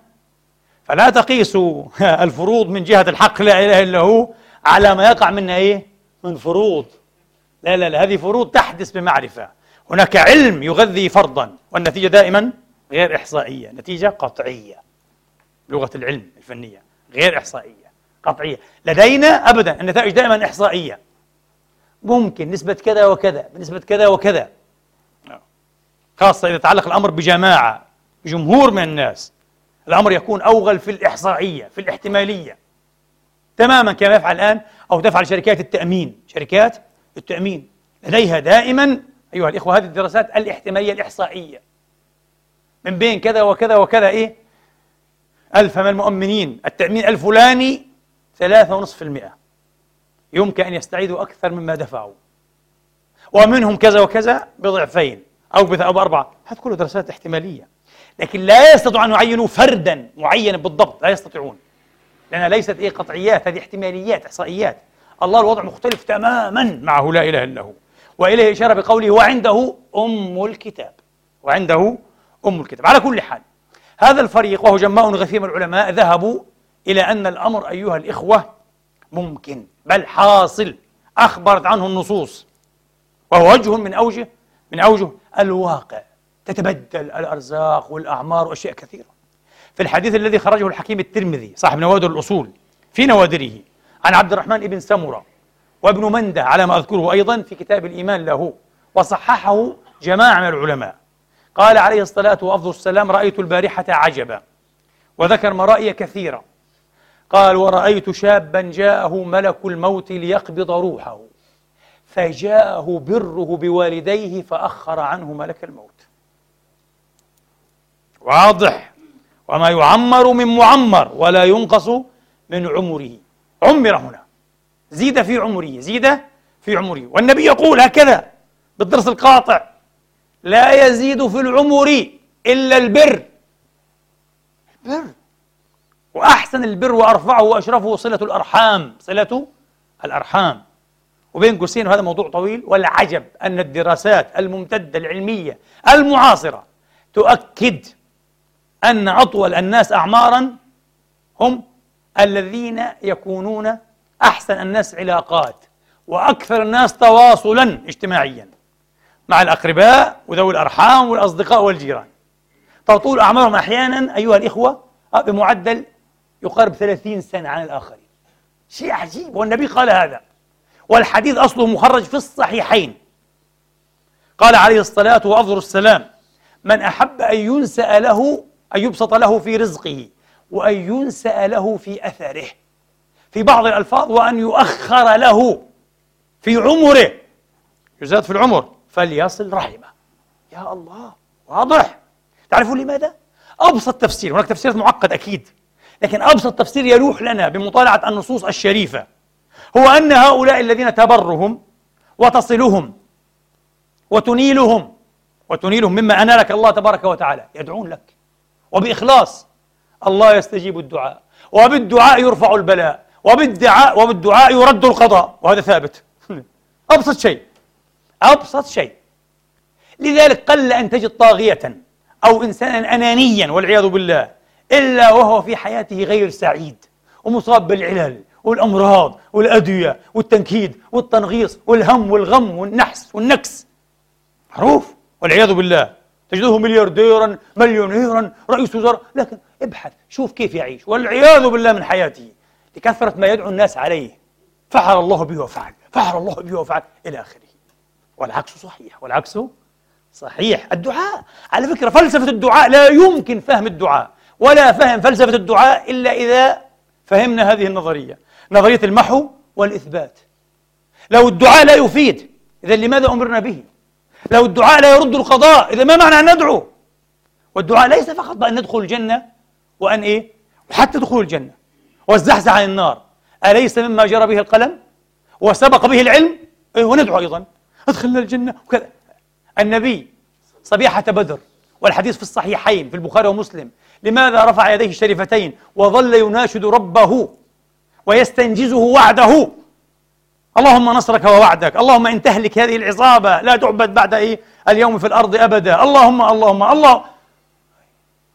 فلا تقيسوا الفروض من جهة الحق لا إله إلا هو على ما يقع منها إيه؟ من فروض. لا لا لا هذه فروض تحدث بمعرفة. هناك علم يغذي فرضا والنتيجة دائما غير إحصائية نتيجة قطعية. لغة العلم الفنية غير إحصائية قطعية. لدينا أبدا النتائج دائما إحصائية. ممكن نسبة كذا وكذا بنسبة كذا وكذا. خاصة إذا تعلق الأمر بجماعة جمهور من الناس الأمر يكون أوغل في الإحصائية في الاحتمالية. تماما كما يفعل الآن أو تفعل شركات التأمين. شركات التأمين لديها دائما أيها الإخوة هذه الدراسات الاحتمالية الإحصائية. من بين كذا وكذا وكذا إيه؟ ألف من المؤمنين. التأمين الفلاني ثلاثة ونصف في المئة. يمكن أن يستعيدوا أكثر مما دفعوا. ومنهم كذا وكذا بضعفين. أو أو بأربعة. هذه كلها دراسات احتمالية. لكن لا يستطيع أن يعينوا فردا معينا بالضبط. لا يستطيعون. لأنها ليست إيه قطعيات. هذه احتماليات إحصائيات. الله الوضع مختلف تماما معه لا إله إلا هو. وإليه إشارة بقوله وعنده أم الكتاب. وعنده أم الكتاب. على كل حال هذا الفريق وهو جماع غثير من العلماء ذهبوا إلى أن الأمر أيها الإخوة ممكن بل حاصل. أخبرت عنه النصوص. وهو وجه من أوجه من أوجه الواقع تتبدل الأرزاق والأعمار وأشياء كثيرة. في الحديث الذي خرجه الحكيم الترمذي صاحب نوادر الأصول في نوادره عن عبد الرحمن بن سمرة وابن منده على ما أذكره أيضا في كتاب الإيمان له وصححه جماعة من العلماء. قال عليه الصلاة وأفضل السلام رأيت البارحة عجبا وذكر مرائي كثيرة. قال ورأيت شابا جاءه ملك الموت ليقبض روحه. فجاءه بره بوالديه فأخر عنه ملك الموت. واضح. وما يعمر من معمر ولا ينقص من عمره. عمر هنا. زيد في عمره. زيد في عمره. والنبي يقول هكذا بالدرس القاطع. لا يزيد في العمر إلا البر. البر. وأحسن البر وأرفعه وأشرفه صلة الأرحام. صلة الأرحام. وبين قوسين وهذا موضوع طويل والعجب أن الدراسات الممتدة العلمية المعاصرة تؤكد أن أطول الناس أعمارا هم الذين يكونون أحسن الناس علاقات وأكثر الناس تواصلا اجتماعيا مع الأقرباء وذوي الأرحام والأصدقاء والجيران. تطول أعمارهم أحيانا أيها الإخوة بمعدل يقارب ثلاثين سنة عن الآخرين. شيء عجيب والنبي قال هذا. والحديث أصله مخرج في الصحيحين. قال عليه الصلاة وأفضل السلام من أحب أن ينسأ له أن يبسط له في رزقه وأن ينسأ له في أثره. في بعض الألفاظ وأن يؤخر له في عمره. يزاد في العمر فليصل رحمه. يا الله واضح. تعرفون لماذا؟ أبسط تفسير هناك تفسير معقد أكيد لكن أبسط تفسير يلوح لنا بمطالعة النصوص الشريفة. هو أن هؤلاء الذين تبرهم وتصلهم وتنيلهم وتنيلهم مما أنالك الله تبارك وتعالى يدعون لك. وبإخلاص الله يستجيب الدعاء. وبالدعاء يرفع البلاء. وبالدعاء وبالدعاء يرد القضاء. وهذا ثابت. أبسط شيء. أبسط شيء. لذلك قل أن تجد طاغية أو إنسانا أنانيا والعياذ بالله إلا وهو في حياته غير سعيد ومصاب بالعلل والأمراض والأدوية والتنكيد والتنغيص والهم والغم والنحس والنكس. معروف والعياذ بالله. تجده مليارديرا مليونيرا رئيس وزراء. لكن ابحث شوف كيف يعيش. والعياذ بالله من حياته. لكثرة ما يدعو الناس عليه. فعل الله به وفعل. فعل الله به وفعل. إلى آخره. والعكس صحيح. والعكس صحيح. الدعاء. على فكرة فلسفة الدعاء لا يمكن فهم الدعاء. ولا فهم فلسفة الدعاء إلا إذا فهمنا هذه النظرية. نظرية المحو والإثبات. لو الدعاء لا يفيد إذا لماذا أمرنا به؟ لو الدعاء لا يرد القضاء إذا ما معنى أن ندعو؟ والدعاء ليس فقط بأن ندخل الجنة وأن إيه؟ وحتى دخول الجنة. والزحزح عن النار. أليس مما جرى به القلم؟ وسبق به العلم؟ إيه وندعو أيضا. أدخلنا الجنة وكذا. النبي صبيحة بدر والحديث في الصحيحين في البخاري ومسلم لماذا رفع يديه الشريفتين وظل يناشد ربه؟ ويستنجزه وعده. اللهم نصرك ووعدك. اللهم إن تهلك هذه العصابة لا تعبد بعد إيه؟ اليوم في الأرض أبدا. اللهم اللهم الله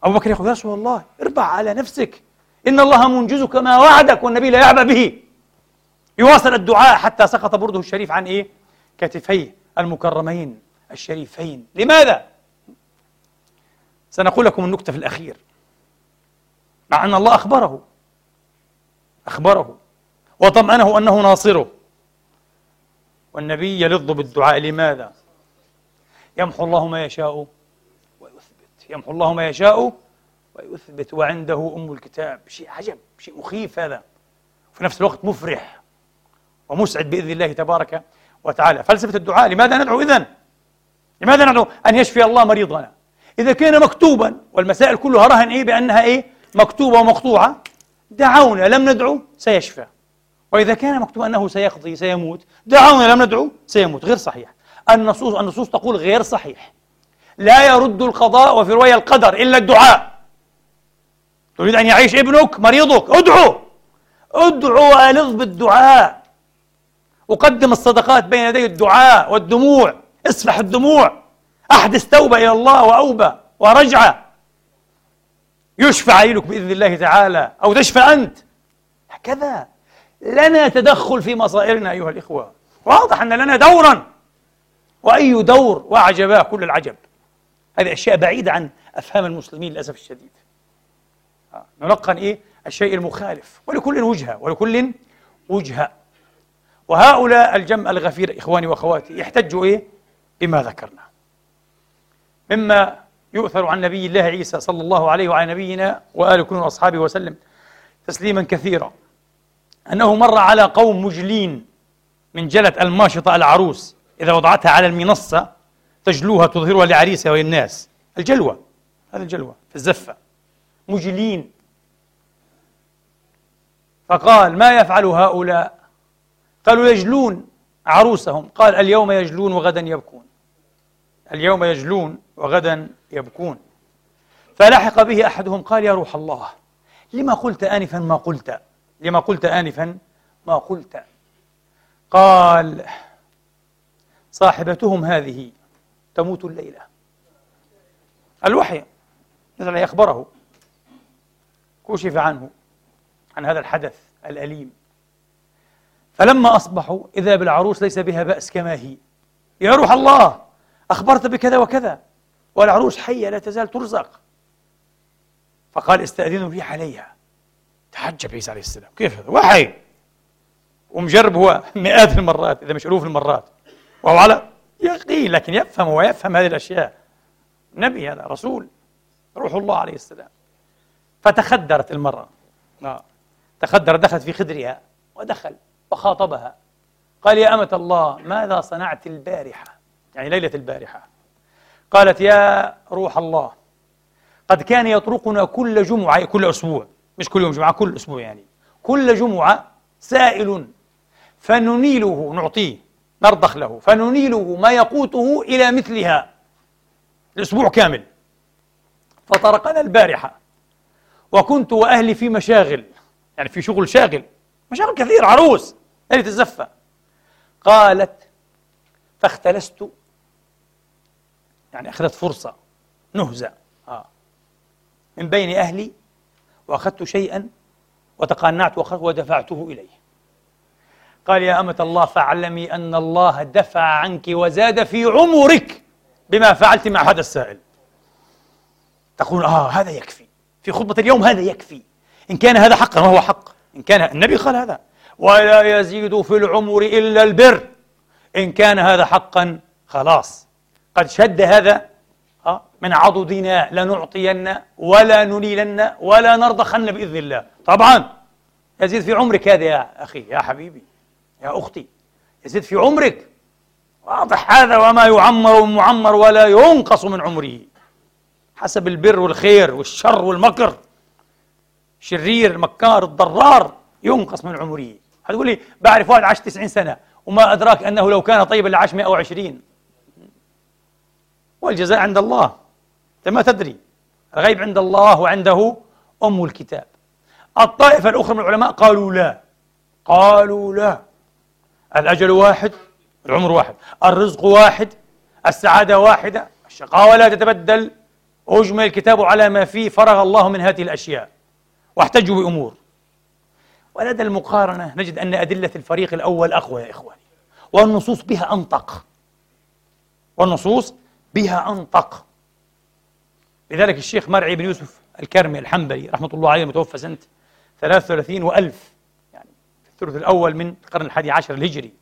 أبو بكر يقول يا رسول الله أربع على نفسك. إن الله منجزك ما وعدك والنبي لا يعبأ به. يواصل الدعاء حتى سقط برده الشريف عن إيه؟ كتفيه المكرمين الشريفين. لماذا؟ سنقول لكم النكتة في الأخير. مع أن الله أخبره. أخبره. وطمأنه أنه ناصره. والنبي يلظ بالدعاء. لماذا؟ يمحو الله ما يشاء ويثبت. يمحو الله ما يشاء ويثبت. وعنده أم الكتاب. شيء عجب. شيء مخيف هذا. وفي نفس الوقت مفرح ومسعد بإذن الله تبارك وتعالى. فلسفة الدعاء. لماذا ندعو إذن؟ لماذا ندعو؟ أن يشفي الله مريضنا؟ إذا كان مكتوبا والمسائل كلها رهن إيه؟ بأنها إيه؟ مكتوبة ومقطوعة. دعونا لم ندعو سيشفى وإذا كان مكتوب أنه سيقضي سيموت دعونا لم ندعو سيموت غير صحيح. النصوص النصوص تقول غير صحيح. لا يرد القضاء وفي رواية القدر إلا الدعاء. تريد أن يعيش ابنك مريضك ادعو. ادعو وألظ بالدعاء. أقدم الصدقات بين يدي الدعاء والدموع. اصفح الدموع. أحدث توبة إلى الله وأوبة ورجعة. يشفى عينك بإذن الله تعالى أو تشفى أنت. هكذا. لنا تدخل في مصائرنا أيها الإخوة. واضح أن لنا دورا. وأي دور وعجباه كل العجب. هذه أشياء بعيدة عن أفهام المسلمين للأسف الشديد. آه، نلقن إيه؟ الشيء المخالف. ولكل وجهة ولكل وجهة. وهؤلاء الجمع الغفير إخواني وأخواتي يحتجوا إيه؟ بما ذكرنا. مما يؤثر عن نبي الله عيسى صلى الله عليه وعلى نبينا وآل كل وأصحابه وسلم تسليما كثيرا. أنه مر على قوم مجلين من جلة الماشطة العروس. إذا وضعتها على المنصة تجلوها تظهرها لعريسها وللناس الجلوة. هذا الجلوة في الزفة. مجلين. فقال ما يفعل هؤلاء؟ قالوا يجلون عروسهم. قال اليوم يجلون وغدا يبكون. اليوم يجلون وغدا يبكون. فلحق به أحدهم قال يا روح الله لما قلت آنفا ما قلت؟ لما قلت آنفا ما قلت؟ قال صاحبتهم هذه تموت الليلة. الوحي نزل يخبره. كشف عنه عن هذا الحدث الأليم. فلما أصبحوا إذا بالعروس ليس بها بأس كما هي. يا روح الله أخبرت بكذا وكذا. والعروس حية لا تزال ترزق. فقال استأذنوا لي عليها. تعجب عيسى عليه السلام. كيف هذا؟ وحي. ومجرب هو مئات المرات إذا مش ألوف المرات. وهو على يقين لكن يفهم ويفهم هذه الأشياء. نبي هذا رسول. روح الله عليه السلام. فتخدرت المرأة. آه. تخدر دخلت في خدرها ودخل وخاطبها. قال يا أمة الله ماذا صنعت البارحة؟ يعني ليلة البارحة. قالت يا روح الله قد كان يطرقنا كل جمعة كل أسبوع مش كل يوم جمعة كل أسبوع يعني كل جمعة سائل فننيله نعطيه نرضخ له فننيله ما يقوته إلى مثلها الأسبوع كامل. فطرقنا البارحة. وكنت وأهلي في مشاغل يعني في شغل شاغل مشاغل كثير عروس ليلة الزفة. قالت فاختلست يعني أخذت فرصة نهزة. آه. من بين أهلي وأخذت شيئا وتقنعت ودفعته إليه. قال يا أمة الله فاعلمي أن الله دفع عنك وزاد في عمرك بما فعلت مع هذا السائل. تقول آه هذا يكفي. في خطبة اليوم هذا يكفي. إن كان هذا حقا وهو حق. إن كان النبي قال هذا. ولا يزيد في العمر إلا البر. إن كان هذا حقا خلاص. قد شد هذا آه، من عضدنا لنعطين ولا ننيلن ولا نرضخن بإذن الله. طبعا يزيد في عمرك هذا يا أخي يا حبيبي يا أختي. يزيد في عمرك. واضح هذا وما يعمر معمر ولا ينقص من عمره. حسب البر والخير والشر والمكر. شرير المكار الضرار ينقص من عمره. هتقول لي بعرف واحد عاش 90 سنة وما أدراك أنه لو كان طيبا لعاش 120 والجزاء عند الله. أنت ما تدري. الغيب عند الله وعنده أم الكتاب. الطائفة الأخرى من العلماء قالوا لا. قالوا لا. الأجل واحد العمر واحد. الرزق واحد السعادة واحدة الشقاوة لا تتبدل. أجمل الكتاب على ما فيه فرغ الله من هذه الأشياء. واحتجوا بأمور. ولدى المقارنة نجد أن أدلة الفريق الأول أقوى يا إخواني. والنصوص بها أنطق. والنصوص بها أنطق. لذلك الشيخ مرعي بن يوسف الكرمي الحنبلي رحمة الله عليه المتوفى سنة 33 وألف يعني في الثلث الأول من القرن الحادي عشر الهجري.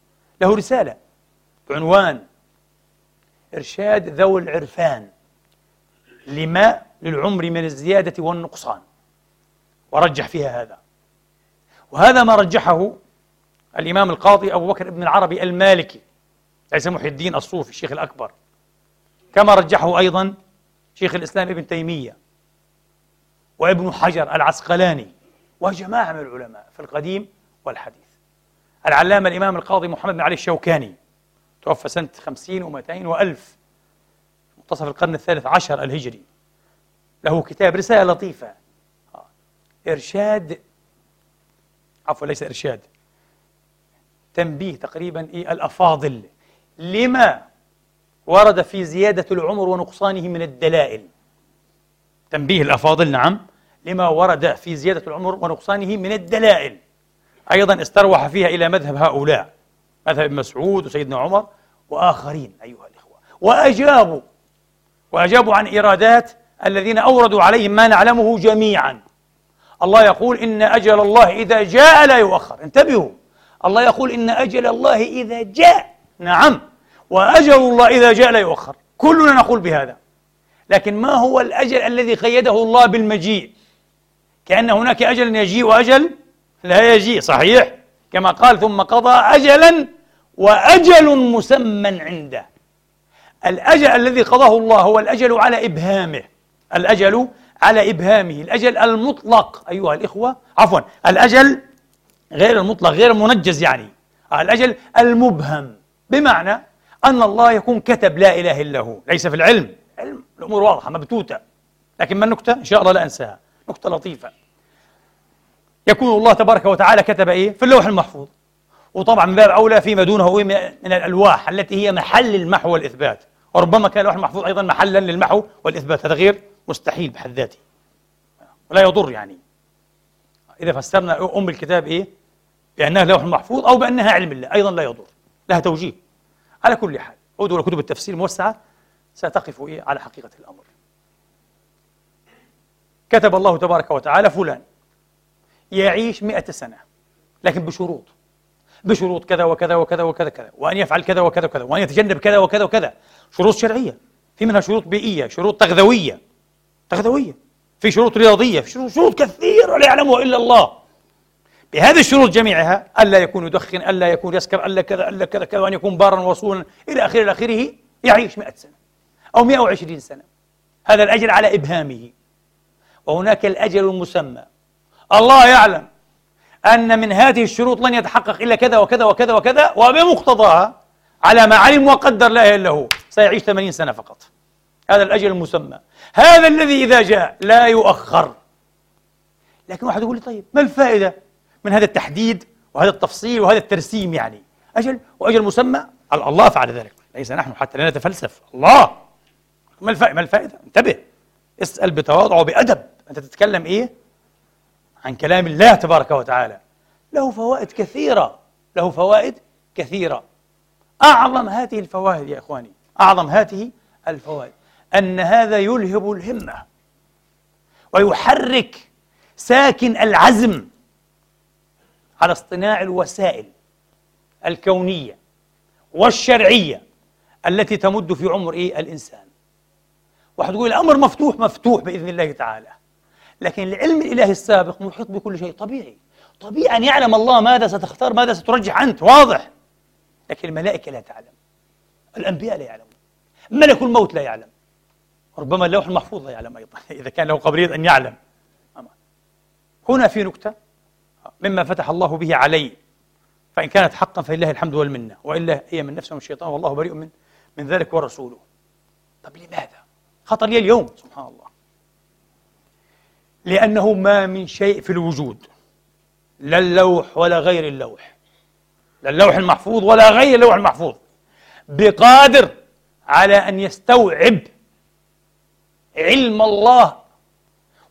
له رسالة بعنوان إرشاد ذوي العرفان لما للعمر من الزيادة والنقصان. ورجح فيها هذا. وهذا ما رجحه الإمام القاضي أبو بكر بن العربي المالكي ليس محي الدين الصوفي الشيخ الأكبر. كما رجحه أيضا شيخ الإسلام ابن تيمية وابن حجر العسقلاني وجماعة من العلماء في القديم والحديث. العلامة الإمام القاضي محمد بن علي الشوكاني توفى سنة خمسين ومائتين وألف منتصف القرن الثالث عشر الهجري. له كتاب رسالة لطيفة. إرشاد عفوا ليس إرشاد تنبيه تقريبا إيه الأفاضل. لما ورد في زيادة العمر ونقصانه من الدلائل. تنبيه الأفاضل نعم. لما ورد في زيادة العمر ونقصانه من الدلائل. أيضا استروح فيها إلى مذهب هؤلاء مذهب ابن مسعود وسيدنا عمر وآخرين أيها الإخوة. وأجابوا وأجابوا عن إيرادات الذين أوردوا عليهم ما نعلمه جميعا. الله يقول إن أجل الله إذا جاء لا يؤخر. انتبهوا. الله يقول إن أجل الله إذا جاء. نعم. وأجل الله إذا جاء لا يؤخر. كلنا نقول بهذا. لكن ما هو الأجل الذي قيده الله بالمجيء؟ كأن هناك أجل يجيء وأجل لا يجيء صحيح؟ كما قال ثم قضى أجلا وأجل مسمى عنده. الأجل الذي قضاه الله هو الأجل على إبهامه. الأجل على إبهامه. الأجل المطلق. أيها الإخوة عفوا الأجل غير المطلق غير المنجز يعني. الأجل المبهم. بمعنى أن الله يكون كتب لا إله إلا هو. ليس في العلم. علم الأمور واضحة مبتوتة. لكن ما النكتة؟ إن شاء الله لا أنساها. نكتة لطيفة. يكون الله تبارك وتعالى كتب إيه؟ في اللوح المحفوظ. وطبعا من باب أولى فيما دونه من الألواح التي هي محل المحو والإثبات. وربما كان اللوح المحفوظ أيضا محلا للمحو والإثبات. هذا غير مستحيل بحد ذاته. ولا يضر يعني. إذا فسرنا أم الكتاب إيه؟ بأنها لوح محفوظ أو بأنها علم الله. أيضا لا يضر. لها توجيه. على كل حال عودوا لكتب التفسير الموسعة ستقف إيه؟ على حقيقة الأمر. كتب الله تبارك وتعالى فلان يعيش مئة سنة لكن بشروط. بشروط كذا وكذا وكذا وكذا كذا وأن يفعل كذا وكذا وكذا وأن يتجنب كذا وكذا وكذا. شروط شرعية في منها شروط بيئية شروط تغذوية. تغذوية. في شروط رياضية في شروط, شروط كثيرة لا يعلمها إلا الله. بهذه الشروط جميعها ألا يكون يدخن ألا يكون يسكر ألا كذا ألا كذا كذا وأن يكون بارا وصولا إلى آخره إلى آخره يعيش 100 سنة أو 120 سنة. هذا الأجل على إبهامه. وهناك الأجل المسمى. الله يعلم أن من هذه الشروط لن يتحقق إلا كذا وكذا وكذا وكذا وبمقتضاها على ما علم وقدر لا إله إلا هو سيعيش 80 سنة فقط. هذا الأجل المسمى. هذا الذي إذا جاء لا يؤخر. لكن واحد يقول لي طيب ما الفائدة؟ من هذا التحديد وهذا التفصيل وهذا الترسيم يعني. أجل وأجل مسمى الله فعل ذلك. ليس نحن حتى لا نتفلسف. الله. ما الفائدة ما الفائدة؟ انتبه. اسأل بتواضع وبأدب. أنت تتكلم إيه؟ عن كلام الله تبارك وتعالى. له فوائد كثيرة. له فوائد كثيرة. أعظم هذه الفوائد يا إخواني. أعظم هذه الفوائد. أن هذا يلهب الهمة. ويحرك ساكن العزم. على اصطناع الوسائل الكونية والشرعية التي تمد في عمر إيه؟ الإنسان. واحد يقول الأمر مفتوح مفتوح بإذن الله تعالى. لكن العلم الإلهي السابق محيط بكل شيء طبيعي. طبيعي أن يعلم الله ماذا ستختار ماذا سترجح أنت. واضح. لكن الملائكة لا تعلم. الأنبياء لا يعلمون. ملك الموت لا يعلم. ربما اللوح المحفوظ لا يعلم أيضا. إذا كان له قابلية أن يعلم. هنا في نكتة. مما فتح الله به علي فإن كانت حقا فلله الحمد والمنة وإلا هي من نفسه الشيطان والله بريء من من ذلك ورسوله. طب لماذا؟ خطر لي اليوم سبحان الله. لأنه ما من شيء في الوجود لا اللوح ولا غير اللوح. لا اللوح المحفوظ ولا غير اللوح المحفوظ. بقادر على أن يستوعب علم الله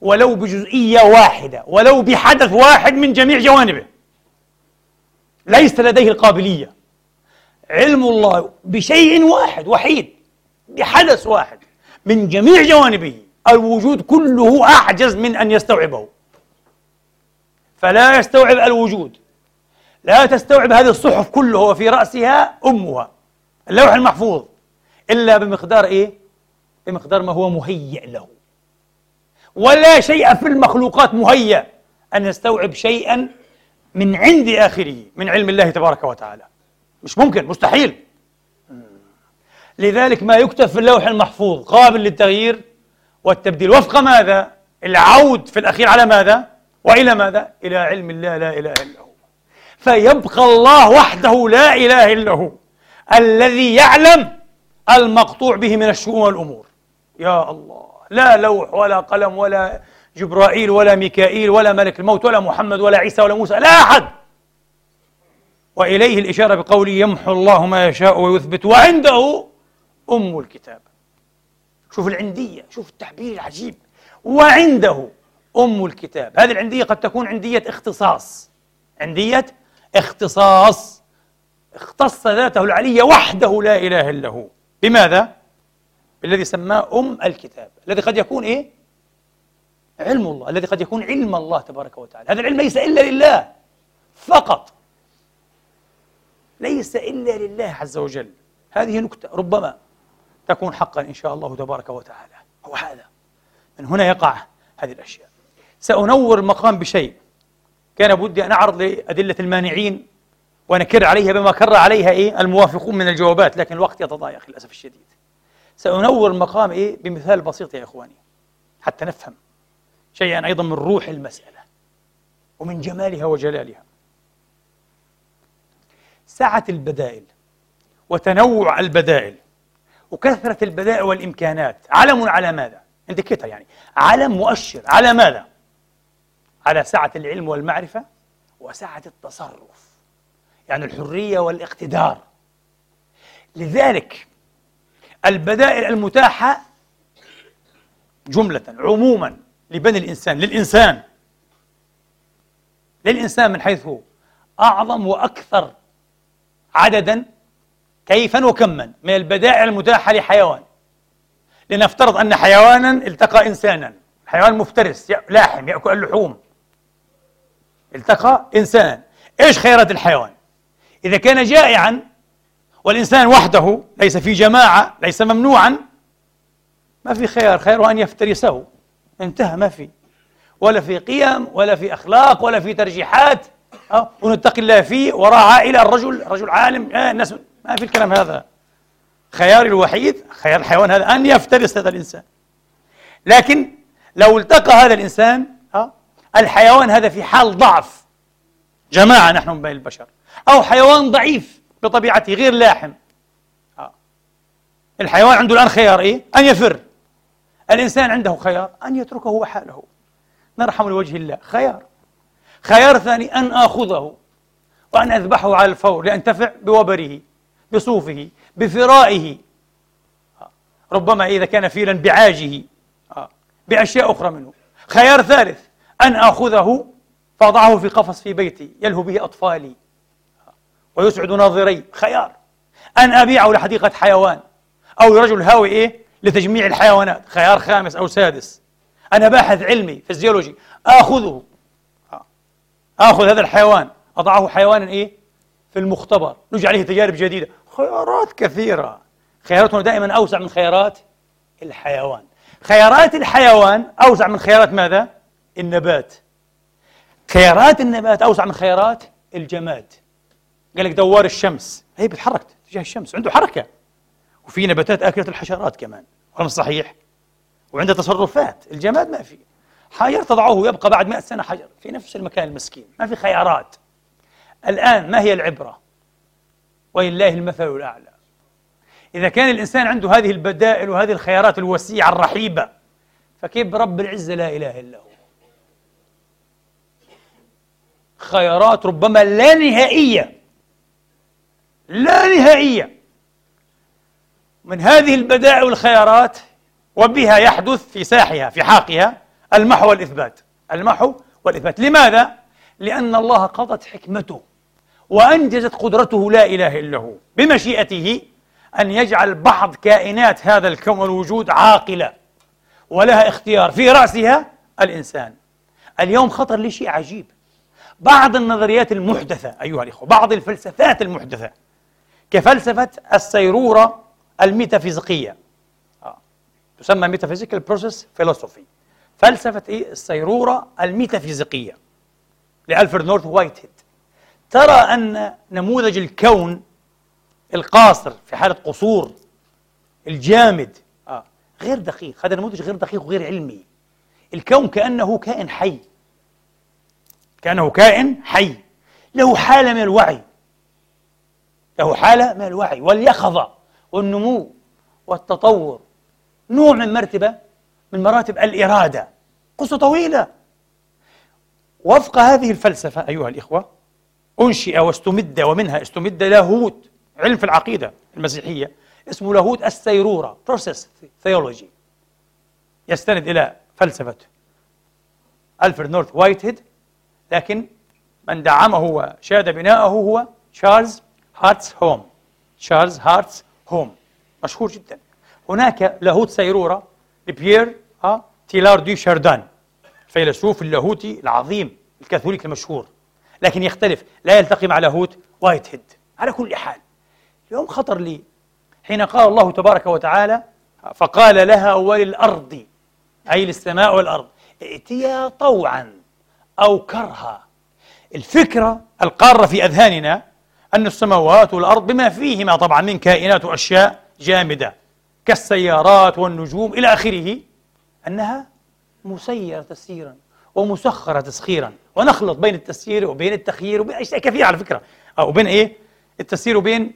ولو بجزئية واحدة ولو بحدث واحد من جميع جوانبه. ليس لديه القابلية. علم الله بشيء واحد وحيد بحدث واحد من جميع جوانبه. الوجود كله أعجز من أن يستوعبه. فلا يستوعب الوجود. لا تستوعب هذه الصحف كلها وفي رأسها أمها. اللوح المحفوظ. إلا بمقدار إيه؟ بمقدار ما هو مهيئ له. ولا شيء في المخلوقات مهيأ أن يستوعب شيئا من عند آخره من علم الله تبارك وتعالى مش ممكن مستحيل لذلك ما يكتب في اللوح المحفوظ قابل للتغيير والتبديل وفق ماذا؟ العود في الأخير على ماذا؟ وإلى ماذا؟ إلى علم الله لا إله إلا هو فيبقى الله وحده لا إله إلا هو الذي يعلم المقطوع به من الشؤون والأمور يا الله لا لوح ولا قلم ولا جبرائيل ولا ميكائيل ولا ملك الموت ولا محمد ولا عيسى ولا موسى لا أحد. وإليه الإشارة بقوله يمحو الله ما يشاء ويثبت وعنده أم الكتاب. شوف العندية شوف التعبير العجيب. وعنده أم الكتاب. هذه العندية قد تكون عندية اختصاص. عندية اختصاص. اختص ذاته العلية وحده لا إله إلا هو. بماذا؟ الذي سماه أم الكتاب الذي قد يكون إيه؟ علم الله الذي قد يكون علم الله تبارك وتعالى. هذا العلم ليس إلا لله فقط. ليس إلا لله عز وجل. هذه نكتة ربما تكون حقا إن شاء الله تبارك وتعالى. هو هذا. من هنا يقع هذه الأشياء. سأنور المقام بشيء. كان بدي أن أعرض لأدلة المانعين ونكر عليها بما كر عليها إيه؟ الموافقون من الجوابات لكن الوقت يتضايق للأسف الشديد. سأنور المقام إيه؟ بمثال بسيط يا إخواني حتى نفهم. شيئا أيضا من روح المسألة ومن جمالها وجلالها. سعة البدائل وتنوع البدائل وكثرة البدائل والإمكانات علم على ماذا؟ انديكيتر يعني. علم مؤشر. على ماذا؟ على سعة العلم والمعرفة وسعة التصرف. يعني الحرية والاقتدار. لذلك البدائل المتاحة جملة عموما لبني الإنسان للإنسان. للإنسان من حيث أعظم وأكثر عددا كيفا وكما من البدائل المتاحة لحيوان. لنفترض أن حيوانا التقى إنسانا. حيوان مفترس لاحم يأكل اللحوم. التقى إنسان إيش خيارات الحيوان؟ إذا كان جائعا والإنسان وحده ليس في جماعة ليس ممنوعا. ما في خيار خيره أن يفترسه. انتهى ما في. ولا في قيم ولا في أخلاق ولا في ترجيحات. أه؟ ونتقي الله فيه وراء عائلة الرجل رجل عالم. آه الناس ما في الكلام هذا. خياري الوحيد خيار الحيوان هذا أن يفترس هذا الإنسان. لكن لو التقى هذا الإنسان أه؟ الحيوان هذا في حال ضعف. جماعة نحن من بين البشر. أو حيوان ضعيف. بطبيعته غير لاحم. أه. الحيوان عنده الآن خيار إيه؟ أن يفر. الإنسان عنده خيار أن يتركه وحاله. نرحم لوجه الله. خيار. خيار ثاني أن آخذه وأن أذبحه على الفور لأنتفع بوبره بصوفه بفرائه. ربما إذا كان فيلا بعاجه. بأشياء أخرى منه. خيار ثالث أن آخذه فأضعه في قفص في بيتي يلهو به أطفالي. ويسعد ناظري. خيار. أن أبيعه لحديقة حيوان. أو رجل هاوي إيه؟ لتجميع الحيوانات. خيار خامس أو سادس. أنا باحث علمي فيزيولوجي آخذه. آخذ هذا الحيوان. أضعه حيوانا إيه؟ في المختبر. نجي عليه تجارب جديدة. خيارات كثيرة. خياراتنا دائما أوسع من خيارات الحيوان. خيارات الحيوان أوسع من خيارات ماذا؟ النبات. خيارات النبات أوسع من خيارات الجماد. قال لك دوار الشمس. هي بتحرك تجاه الشمس. عنده حركة. وفي نباتات آكلة الحشرات كمان. ولا صحيح؟ وعنده تصرفات. الجماد ما في. حجر تضعه يبقى بعد مئة سنة حجر. في نفس المكان المسكين. ما في خيارات. الآن ما هي العبرة؟ ولله المثل الأعلى. إذا كان الإنسان عنده هذه البدائل وهذه الخيارات الوسيعة الرحيبة فكيف برب العزة لا إله إلا هو؟ خيارات ربما لا نهائية. لا نهائية. من هذه البدائل والخيارات وبها يحدث في ساحها في حاقها المحو والإثبات. المحو والإثبات. لماذا؟ لأن الله قضت حكمته وأنجزت قدرته لا إله إلا هو بمشيئته أن يجعل بعض كائنات هذا الكون والوجود عاقلة ولها اختيار في رأسها الإنسان. اليوم خطر لي شيء عجيب. بعض النظريات المحدثة أيها الإخوة بعض الفلسفات المحدثة كفلسفة السيرورة الميتافيزيقية. آه. تسمى metaphysical process philosophy فلسفة إيه؟ السيرورة الميتافيزيقية. لألفرد نورث وايتهيد ترى أن نموذج الكون القاصر في حالة قصور الجامد آه. غير دقيق. هذا نموذج غير دقيق وغير علمي. الكون كأنه كائن حي. كأنه كائن حي. له حالة من الوعي. له حالة من الوعي واليقظة والنمو والتطور. نوع من مرتبة من مراتب الإرادة. قصة طويلة. وفق هذه الفلسفة أيها الإخوة أنشئ واستمد ومنها استمد لاهوت علم في العقيدة المسيحية اسمه لاهوت السيرورة process theology. يستند إلى فلسفة ألفرد نورث وايتهيد لكن من دعمه وشاد بناءه هو تشارلز هارتسهورن تشارلز هارتسهورن مشهور جدا. هناك لاهوت سيرورة لبيير تيلار دي شاردان الفيلسوف اللاهوتي العظيم الكاثوليك المشهور لكن يختلف لا يلتقي مع لاهوت وايت هيد على كل حال اليوم خطر لي حين قال الله تبارك وتعالى فقال لها وللأرض أي للسماء والأرض ائتيا طوعا أو كرها. الفكرة القارة في أذهاننا أن السماوات والأرض بما فيهما طبعا من كائنات وأشياء جامدة كالسيارات والنجوم إلى آخره أنها مسيرة تسييرا ومسخرة تسخيرا. ونخلط بين التسيير وبين التخيير وبين أشياء كثيرة على فكرة. أو بين إيه؟ التسيير وبين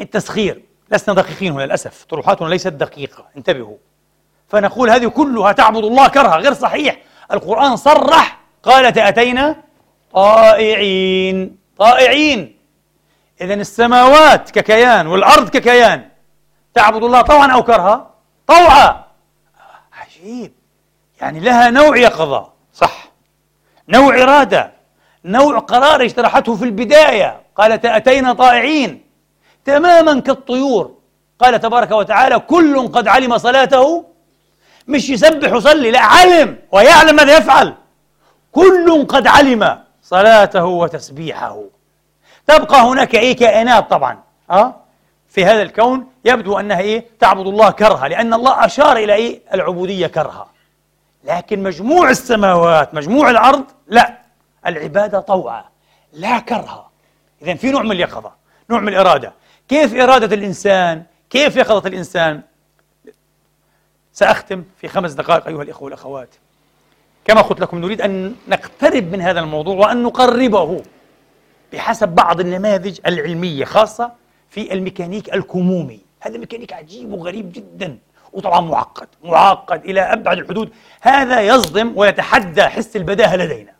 التسخير. لسنا دقيقين هنا للأسف. طروحاتنا ليست دقيقة. انتبهوا. فنقول هذه كلها تعبد الله كرها. غير صحيح. القرآن صرح قالت أتينا طائعين. طائعين. إذا السماوات ككيان والأرض ككيان تعبد الله طوعا أو كرها؟ طوعا. عجيب. يعني لها نوع يقظة صح. نوع إرادة. نوع قرار اجترحته في البداية. قالت أتينا طائعين. تماما كالطيور. قال تبارك وتعالى كل قد علم صلاته. مش يسبح ويصلي لا علم ويعلم ماذا يفعل. كل قد علم صلاته وتسبيحه. تبقى هناك إيه كائنات طبعا آه؟ في هذا الكون يبدو أنها إيه تعبد الله كرها لأن الله أشار إلى إيه؟ العبودية كرها. لكن مجموع السماوات مجموع الأرض لا العبادة طوعا لا كرها. اذا في نوع من اليقظة نوع من الإرادة. كيف إرادة الإنسان؟ كيف يقظة الإنسان؟ سأختم في خمس دقائق أيها الإخوة والأخوات. كما قلت لكم نريد أن نقترب من هذا الموضوع وأن نقربه. بحسب بعض النماذج العلمية خاصة في الميكانيك الكمومي. هذا ميكانيك عجيب وغريب جدا وطبعا معقد معقد إلى أبعد الحدود. هذا يصدم ويتحدى حس البداهة لدينا.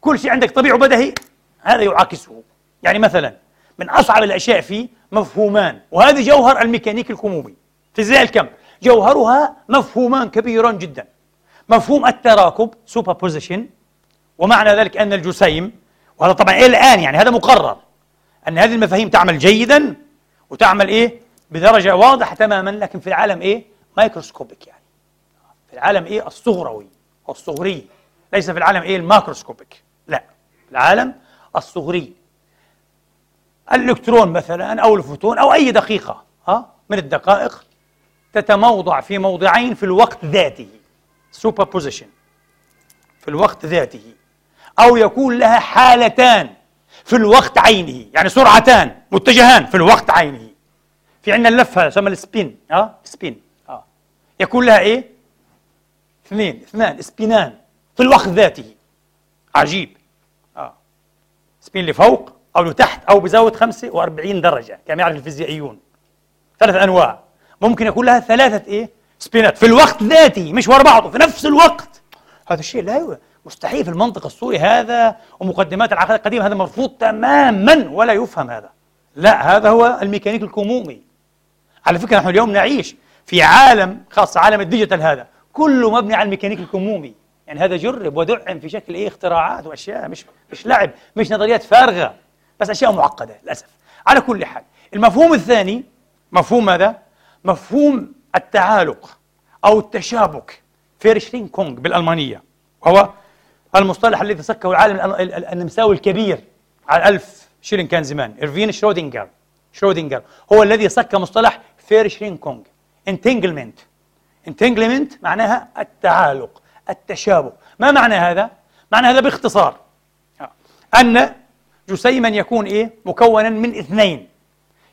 كل شيء عندك طبيعي وبدهي هذا يعاكسه. يعني مثلا من أصعب الأشياء فيه مفهومان وهذا جوهر الميكانيك الكمومي. فيزياء الكم جوهرها مفهومان كبيران جدا. مفهوم التراكب سوبر ومعنى ذلك أن الجسيم وهذا طبعا إلى الآن يعني هذا مقرر أن هذه المفاهيم تعمل جيدا وتعمل إيه؟ بدرجة واضحة تماما لكن في العالم إيه؟ microscopic يعني. في العالم إيه؟ الصغروي أو الصغري. ليس في العالم إيه؟ ال macroscopic. لا في العالم الصغري. الإلكترون مثلا أو الفوتون أو أي دقيقة ها؟ من الدقائق تتموضع في موضعين في الوقت ذاته. superposition في الوقت ذاته. أو يكون لها حالتان في الوقت عينه يعني سرعتان متجهان في الوقت عينه. في عندنا اللفة يسمى ال spin آه spin آه. يكون لها إيه؟ اثنين اثنان سبينان في الوقت ذاته. عجيب آه. spin لفوق أو لتحت أو بزاوية 45 درجة كما يعرف الفيزيائيون. ثلاث أنواع. ممكن يكون لها ثلاثة إيه؟ سبينات في الوقت ذاته مش ورا بعضه في نفس الوقت. هذا الشيء لا مستحيل في المنطق الصوري هذا ومقدمات العقيده القديمة هذا مرفوض تماما ولا يفهم هذا. لا هذا هو الميكانيك الكمومي على فكرة نحن اليوم نعيش في عالم خاصة عالم ال digital هذا. كله مبني على الميكانيك الكمومي يعني هذا جرب ودعم في شكل إيه اختراعات وأشياء مش مش لعب مش نظريات فارغة بس أشياء معقدة للأسف. على كل حال المفهوم الثاني مفهوم ماذا؟ مفهوم التعالق أو التشابك Verschränkung بالألمانية وهو المصطلح الذي سكه العالم النمساوي الكبير على ألف شيلينغ كان زمان إرفين شرودنجر شرودنجر هو الذي سك مصطلح Verschränkung entanglement entanglement معناها التعالق التشابك. ما معنى هذا؟ معنى هذا باختصار. أن جسيما يكون إيه؟ مكونا من اثنين.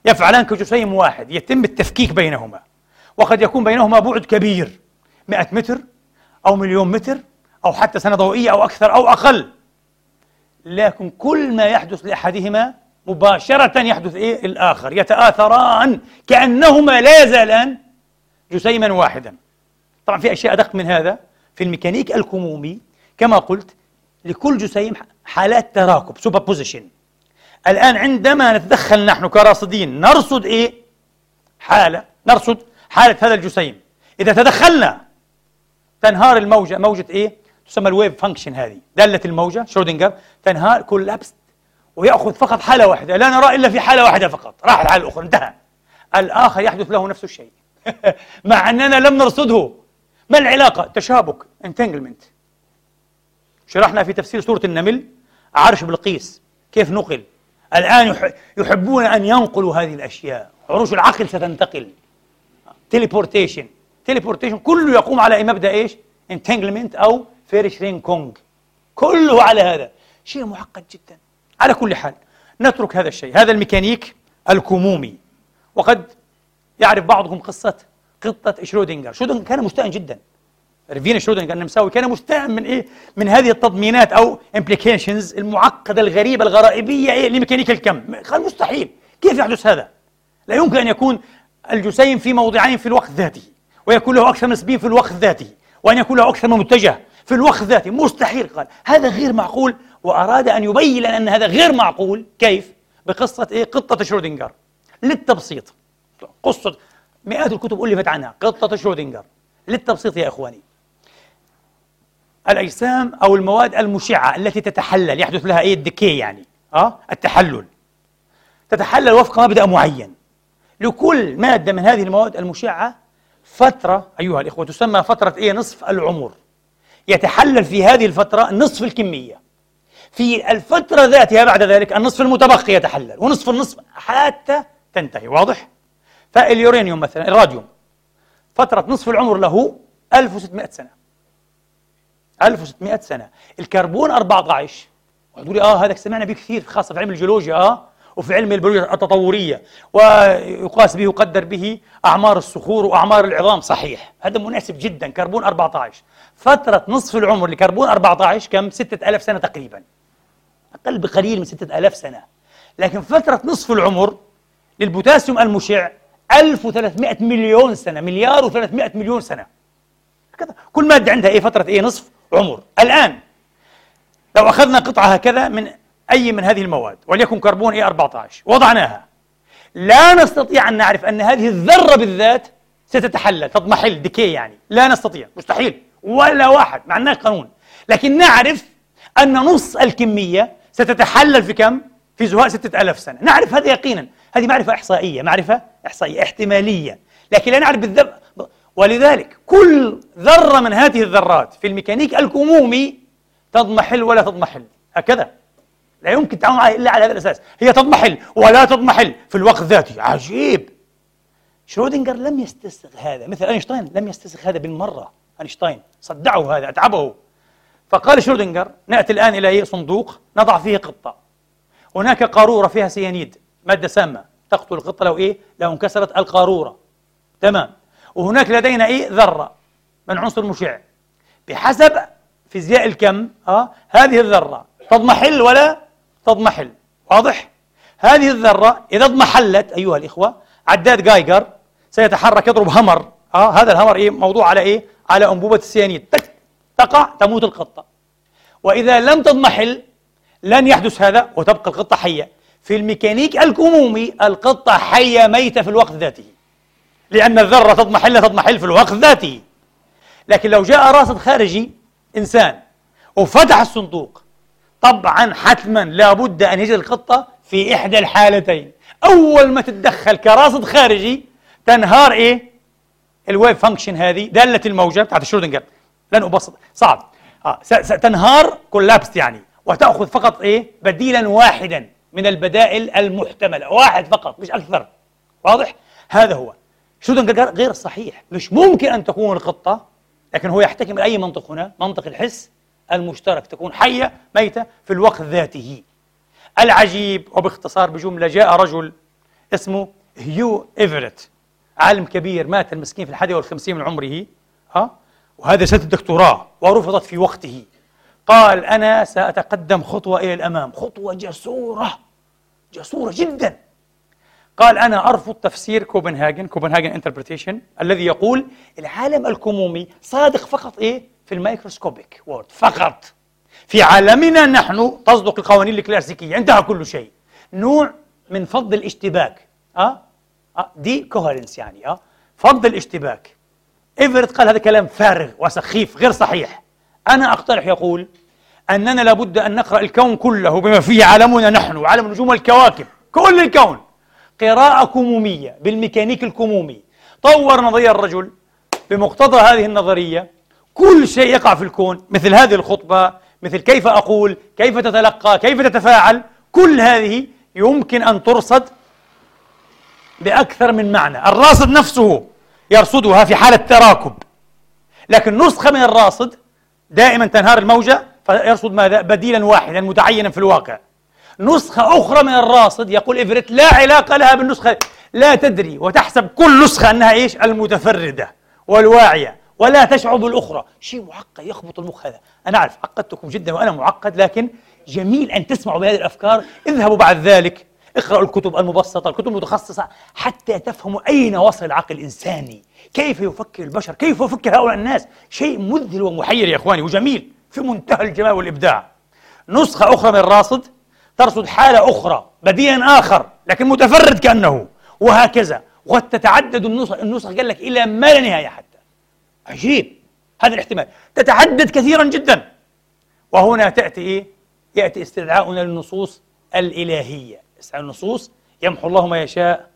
يفعلان كجسيم واحد يتم التفكيك بينهما. وقد يكون بينهما بعد كبير 100 متر أو مليون متر. أو حتى سنة ضوئية أو أكثر أو أقل. لكن كل ما يحدث لأحدهما مباشرة يحدث إيه؟ الآخر. يتآثران كأنهما لا يزالان جسيما واحدا. طبعا في أشياء أدق من هذا. في الميكانيك الكمومي كما قلت لكل جسيم حالات تراكب superposition الآن عندما نتدخل نحن كراصدين نرصد إيه؟ حالة نرصد حالة هذا الجسيم. إذا تدخلنا تنهار الموجة موجة إيه؟ تسمى ال wave function هذه. دالة الموجة شرودنجر تنهار collapse ويأخذ فقط حالة واحدة. لا نرى إلا في حالة واحدة فقط. راح الحالة الأخرى انتهى. الآخر يحدث له نفس الشيء. مع أننا لم نرصده. ما العلاقة؟ تشابك entanglement شرحنا في تفسير سورة النمل عرش بلقيس. كيف نقل؟ الآن يحبون أن ينقلوا هذه الأشياء. عروش العقل ستنتقل. teleportation teleportation كله يقوم على مبدأ إيش؟ entanglement أو Verschränkung. كله على هذا. شيء معقد جدا. على كل حال نترك هذا الشيء. هذا الميكانيك الكمومي. وقد يعرف بعضكم قصة قطة شرودنجر شرودنجر كان مستاء جدا. إرفين شرودنجر النمساوي كان مستاء من إيه؟ من هذه التضمينات أو implications المعقدة الغريبة الغرائبية إيه؟ لميكانيك الكم. قال مستحيل. كيف يحدث هذا؟ لا يمكن أن يكون الجسيم في موضعين في الوقت ذاته ويكون له أكثر من spin في الوقت ذاته وأن يكون له أكثر من متجه. في الوقت ذاته مستحيل قال. هذا غير معقول وأراد أن يبين لنا أن هذا غير معقول. كيف؟ بقصة إيه؟ قطة شرودنجر. للتبسيط. قصة مئات الكتب ألفت عنها قطة شرودنجر. للتبسيط يا إخواني. الأجسام أو المواد المشعة التي تتحلل يحدث لها إيه؟ الدكي يعني. أه؟ التحلل. تتحلل وفق مبدأ معين. لكل مادة من هذه المواد المشعة فترة أيها الإخوة تسمى فترة إيه؟ نصف العمر. يتحلل في هذه الفترة نصف الكمية. في الفترة ذاتها بعد ذلك النصف المتبقي يتحلل ونصف النصف حتى تنتهي واضح؟ فاليورانيوم مثلا الراديوم فترة نصف العمر له 1600 سنة. 1600 سنة. الكربون 14 وهتقول لي آه هذا سمعنا به كثير خاصة في علم الجيولوجيا آه. وفي علم البيولوجيا التطورية ويقاس به يقدر به أعمار الصخور وأعمار العظام صحيح. هذا مناسب جدا كربون 14 فترة نصف العمر لكربون 14 كم؟ 6000 سنة تقريبا. أقل بقليل من 6000 سنة. لكن فترة نصف العمر للبوتاسيوم المشع 1300 مليون سنة مليار و300 مليون سنة. كذا كل مادة عندها إيه؟ فترة إيه؟ نصف عمر. الآن لو أخذنا قطعة هكذا من أي من هذه المواد وليكن كربون إيه 14 وضعناها. لا نستطيع أن نعرف أن هذه الذرة بالذات ستتحلل تضمحل ديكي يعني. لا نستطيع مستحيل. ولا واحد ما عندناش قانون. لكن نعرف أن نص الكمية ستتحلل في كم؟ في زهاء ستة ألاف سنة. نعرف هذا يقينا. هذه معرفة إحصائية معرفة إحصائية احتمالية. لكن لا نعرف بالذب ولذلك كل ذرة من هذه الذرات في الميكانيك الكمومي تضمحل ولا تضمحل. هكذا. لا يمكن التعامل معها إلا على هذا الأساس. هي تضمحل ولا تضمحل في الوقت ذاته. عجيب. شرودنجر لم يستسغ هذا. مثل أينشتاين لم يستسغ هذا بالمرة. أينشتاين صدعه هذا أتعبه. فقال شرودنجر نأتي الآن إلى صندوق نضع فيه قطة. هناك قارورة فيها سيانيد مادة سامة. تقتل القطة لو إيه؟ لو انكسرت القارورة. تمام. وهناك لدينا إيه؟ ذرة. من عنصر مشع. بحسب فيزياء الكم آه هذه الذرة. تضمحل ولا تضمحل. واضح؟ هذه الذرة إذا اضمحلت أيها الإخوة عداد جايجر سيتحرك يضرب همر آه هذا الهمر إيه؟ موضوع على إيه؟ على أنبوبة السيانيد. تك تقع تموت القطة. وإذا لم تضمحل لن يحدث هذا وتبقى القطة حية. في الميكانيك الكمومي القطة حية ميتة في الوقت ذاته. لأن الذرة تضمحل تضمحل في الوقت ذاته. لكن لو جاء راصد خارجي إنسان وفتح الصندوق طبعا حتما لابد أن يجد القطة في إحدى الحالتين. أول ما تتدخل كراصد خارجي تنهار إيه؟ ال wave function هذه دالة الموجة بتاعت شرودنجر. لن أبسط. صعب. آه ستنهار collapsed يعني. وتأخذ فقط إيه؟ بديلا واحدا من البدائل المحتملة. واحد فقط مش أكثر. واضح؟ هذا هو. شودنجر غير صحيح. مش ممكن أن تكون القطة لكن هو يحتكم أي منطق هنا؟ منطق الحس. المشترك تكون حية ميتة في الوقت ذاته. العجيب وباختصار بجملة جاء رجل اسمه هيو إيفرت عالم كبير مات المسكين في الحادي والخمسين من عمره ها وهذا سنة الدكتوراه ورفضت في وقته. قال أنا سأتقدم خطوة إلى الأمام خطوة جسورة جسورة جدا. قال أنا أرفض تفسير كوبنهاجن Copenhagen interpretation الذي يقول العالم الكمومي صادق فقط إيه؟ في ال microscopic world فقط في عالمنا نحن تصدق القوانين الكلاسيكية انتهى كل شيء نوع من فض الاشتباك أه؟ أه؟ decoherence يعني أه؟ فض الاشتباك إيفرت قال هذا كلام فارغ وسخيف غير صحيح أنا أقترح يقول أننا لابد أن نقرأ الكون كله بما فيه عالمنا نحن وعالم النجوم والكواكب كل الكون قراءة كمومية بالميكانيك الكمومي طور نظرية الرجل بمقتضى هذه النظرية كل شيء يقع في الكون مثل هذه الخطبة مثل كيف أقول كيف تتلقى كيف تتفاعل كل هذه يمكن أن ترصد بأكثر من معنى الراصد نفسه يرصدها في حالة تراكب لكن نسخة من الراصد دائما تنهار الموجة فيرصد ماذا؟ بديلا واحدا متعينا في الواقع نسخة أخرى من الراصد يقول إيفريت لا علاقة لها بالنسخة لا تدري وتحسب كل نسخة أنها إيش؟ المتفردة والواعية ولا تشعر بالأخرى شيء معقد يخبط المخ هذا. أنا أعرف عقدتكم جدا وأنا معقد لكن جميل أن تسمعوا بهذه الأفكار. اذهبوا بعد ذلك اقرأوا الكتب المبسطة الكتب المتخصصة حتى تفهموا أين وصل العقل الإنساني. كيف يفكر البشر؟ كيف يفكر هؤلاء الناس؟ شيء مذهل ومحير يا إخواني وجميل في منتهى الجمال والإبداع. نسخة أخرى من الراصد ترصد حالة أخرى بديا آخر لكن متفرد كأنه. وهكذا. وقد تتعدد النسخ النسخ قال لك إلى ما لا نهاية حتى. عجيب. هذا الاحتمال. تتعدد كثيرا جدا. وهنا تأتي إيه؟ يأتي استدعاؤنا للنصوص الإلهية. استدعاء النصوص يمحو الله ما يشاء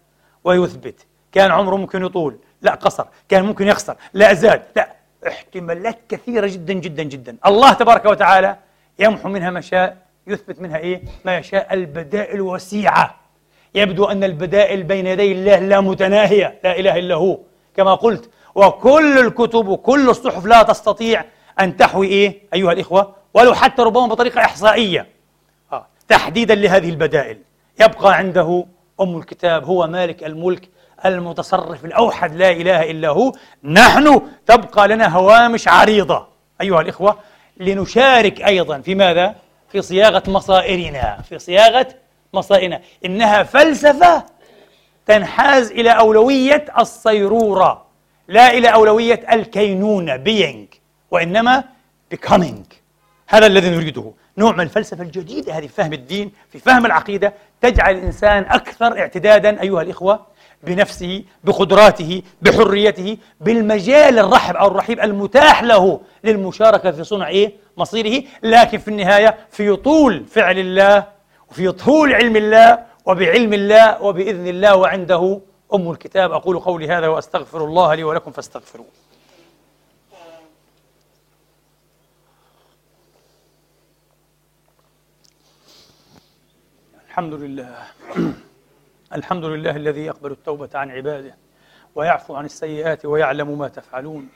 ويثبت. كان عمره ممكن يطول. لا قصر. كان ممكن يخسر. لا زاد. لا. احتمالات كثيرة جدا جدا جدا. الله تبارك وتعالى يمحو منها ما شاء يثبت منها إيه؟ ما يشاء البدائل وسيعة يبدو أن البدائل بين يدي الله لا متناهية. لا إله إلا هو. كما قلت وكل الكتب وكل الصحف لا تستطيع أن تحوي إيه؟ أيها الإخوة ولو حتى ربما بطريقة إحصائية. آه. تحديدا لهذه البدائل. يبقى عنده أم الكتاب هو مالك الملك المتصرف الأوحد لا إله إلا هو. نحن تبقى لنا هوامش عريضة أيها الإخوة. لنشارك أيضا في ماذا؟ في صياغة مصائرنا. في صياغة مصائرنا. إنها فلسفة تنحاز إلى أولوية الصيرورة. لا إلى أولوية الكينونة بينج وإنما becoming. هذا الذي نريده. نوع من الفلسفة الجديدة هذه في فهم الدين في فهم العقيدة. تجعل الإنسان أكثر اعتدادا أيها الإخوة بنفسه بقدراته بحريته بالمجال الرحب أو الرحيب المتاح له للمشاركة في صنع إيه؟ مصيره. لكن في النهاية في طول فعل الله وفي طول علم الله وبعلم الله وبإذن الله وعنده أم الكتاب أقول قولي هذا وأستغفر الله لي ولكم فاستغفروه. الحمد لله. الحمد لله الذي يقبل التوبة عن عباده ويعفو عن السيئات ويعلم ما تفعلون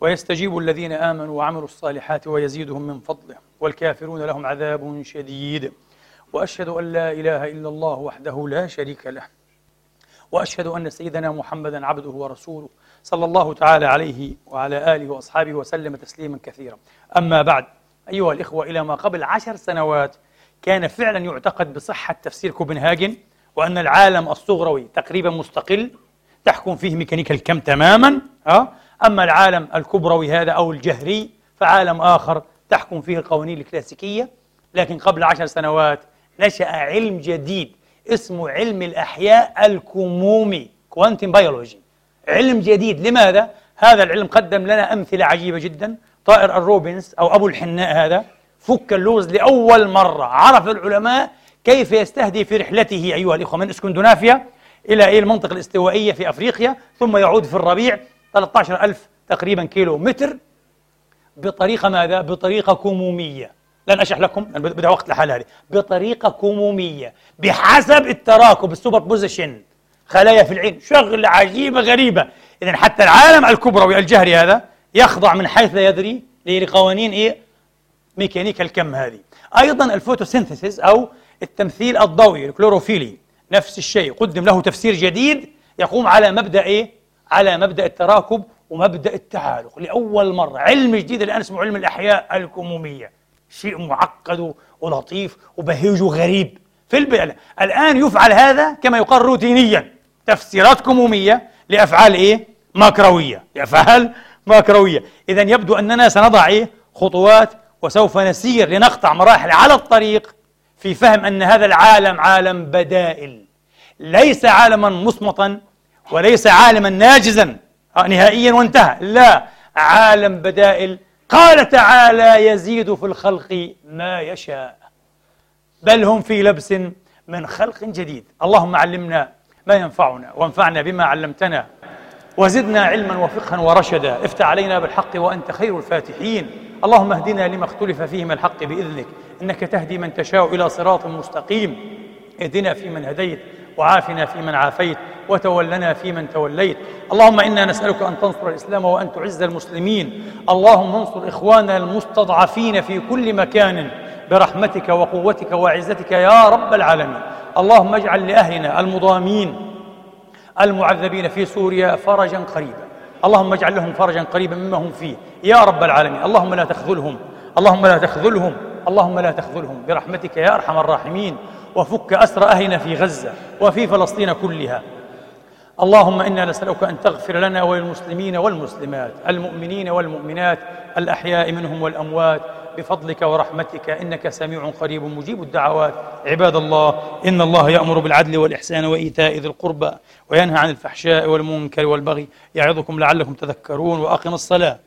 ويستجيب الذين آمنوا وعملوا الصالحات ويزيدهم من فضله والكافرون لهم عذاب شديد. وأشهد أن لا إله إلا الله وحده لا شريك له. وأشهد أن سيدنا محمدا عبده ورسوله صلى الله تعالى عليه وعلى آله وأصحابه وسلم تسليما كثيرا أما بعد أيها الإخوة إلى ما قبل عشر سنوات كان فعلا يعتقد بصحة تفسير كوبنهاجن وأن العالم الصغروي تقريبا مستقل تحكم فيه ميكانيكا الكم تماما أه؟ أما العالم الكبروي هذا أو الجهري فعالم آخر تحكم فيه القوانين الكلاسيكية لكن قبل عشر سنوات نشأ علم جديد اسمه علم الأحياء الكمومي quantum biology علم جديد. لماذا؟ هذا العلم قدم لنا أمثلة عجيبة جدا. طائر ال robins أو أبو الحناء هذا فك اللغز لأول مرة. عرف العلماء كيف يستهدي في رحلته أيها الإخوة من اسكندنافيا إلى المنطقة الاستوائية في أفريقيا ثم يعود في الربيع. 13 ألف تقريبا كيلو متر بطريقة ماذا؟ بطريقة كمومية. لن أشرح لكم بدها وقت لحال هذه. بطريقة كمومية بحسب التراكب ال superposition خلايا في العين شغلة عجيبة غريبة. إذا حتى العالم الكبروي الجهري هذا يخضع من حيث لا يدري لقوانين إيه؟ ميكانيكا الكم هذه. أيضا ال photosynthesis أو التمثيل الضوئي الكلوروفيلي نفس الشيء. قدم له تفسير جديد يقوم على مبدأ إيه؟ على مبدأ التراكب ومبدأ التعالق لأول مرة. علم جديد الآن اسمه علم الأحياء الكمومية. شيء معقد ولطيف وبهيج وغريب في البيئة الآن يفعل هذا كما يقال روتينيا. تفسيرات كمومية لأفعال إيه؟ ماكروية. لأفعال ماكروية. إذا يبدو أننا سنضع إيه؟ خطوات وسوف نسير لنقطع مراحل على الطريق في فهم أن هذا العالم عالم بدائل. ليس عالما مصمتا وليس عالما ناجزا. آه، نهائيا وانتهى. لا عالم بدائل قال تعالى يزيد في الخلق ما يشاء بل هم في لبس من خلق جديد. اللهم علمنا ما ينفعنا وانفعنا بما علمتنا وزدنا علما وفقها ورشدا. افتح علينا بالحق وأنت خير الفاتحين. اللهم اهدنا لما اختلف فيه من الحق بإذنك. إنك تهدي من تشاء إلى صراط مستقيم. اهدنا فيمن هديت. وعافنا فيمن عافيت وتولنا فيمن توليت. اللهم إنا نسألك أن تنصر الإسلام وأن تعز المسلمين. اللهم انصر إخواننا المستضعفين في كل مكان برحمتك وقوتك وعزتك يا رب العالمين. اللهم اجعل لأهلنا المضامين المعذبين في سوريا فرجا قريبا. اللهم اجعل لهم فرجا قريبا مما هم فيه. يا رب العالمين اللهم لا تخذلهم. اللهم لا تخذلهم. اللهم لا تخذلهم. برحمتك يا أرحم الراحمين. وفك أسر أهلنا في غزة وفي فلسطين كلها. اللهم إنا نسألك أن تغفر لنا وللمسلمين والمسلمات المؤمنين والمؤمنات الأحياء منهم والأموات بفضلك ورحمتك إنك سميع قريب مجيب الدعوات. عباد الله إن الله يأمر بالعدل والإحسان وإيتاء ذي القربى وينهى عن الفحشاء والمنكر والبغي يعظكم لعلكم تذكرون وأقم الصلاة.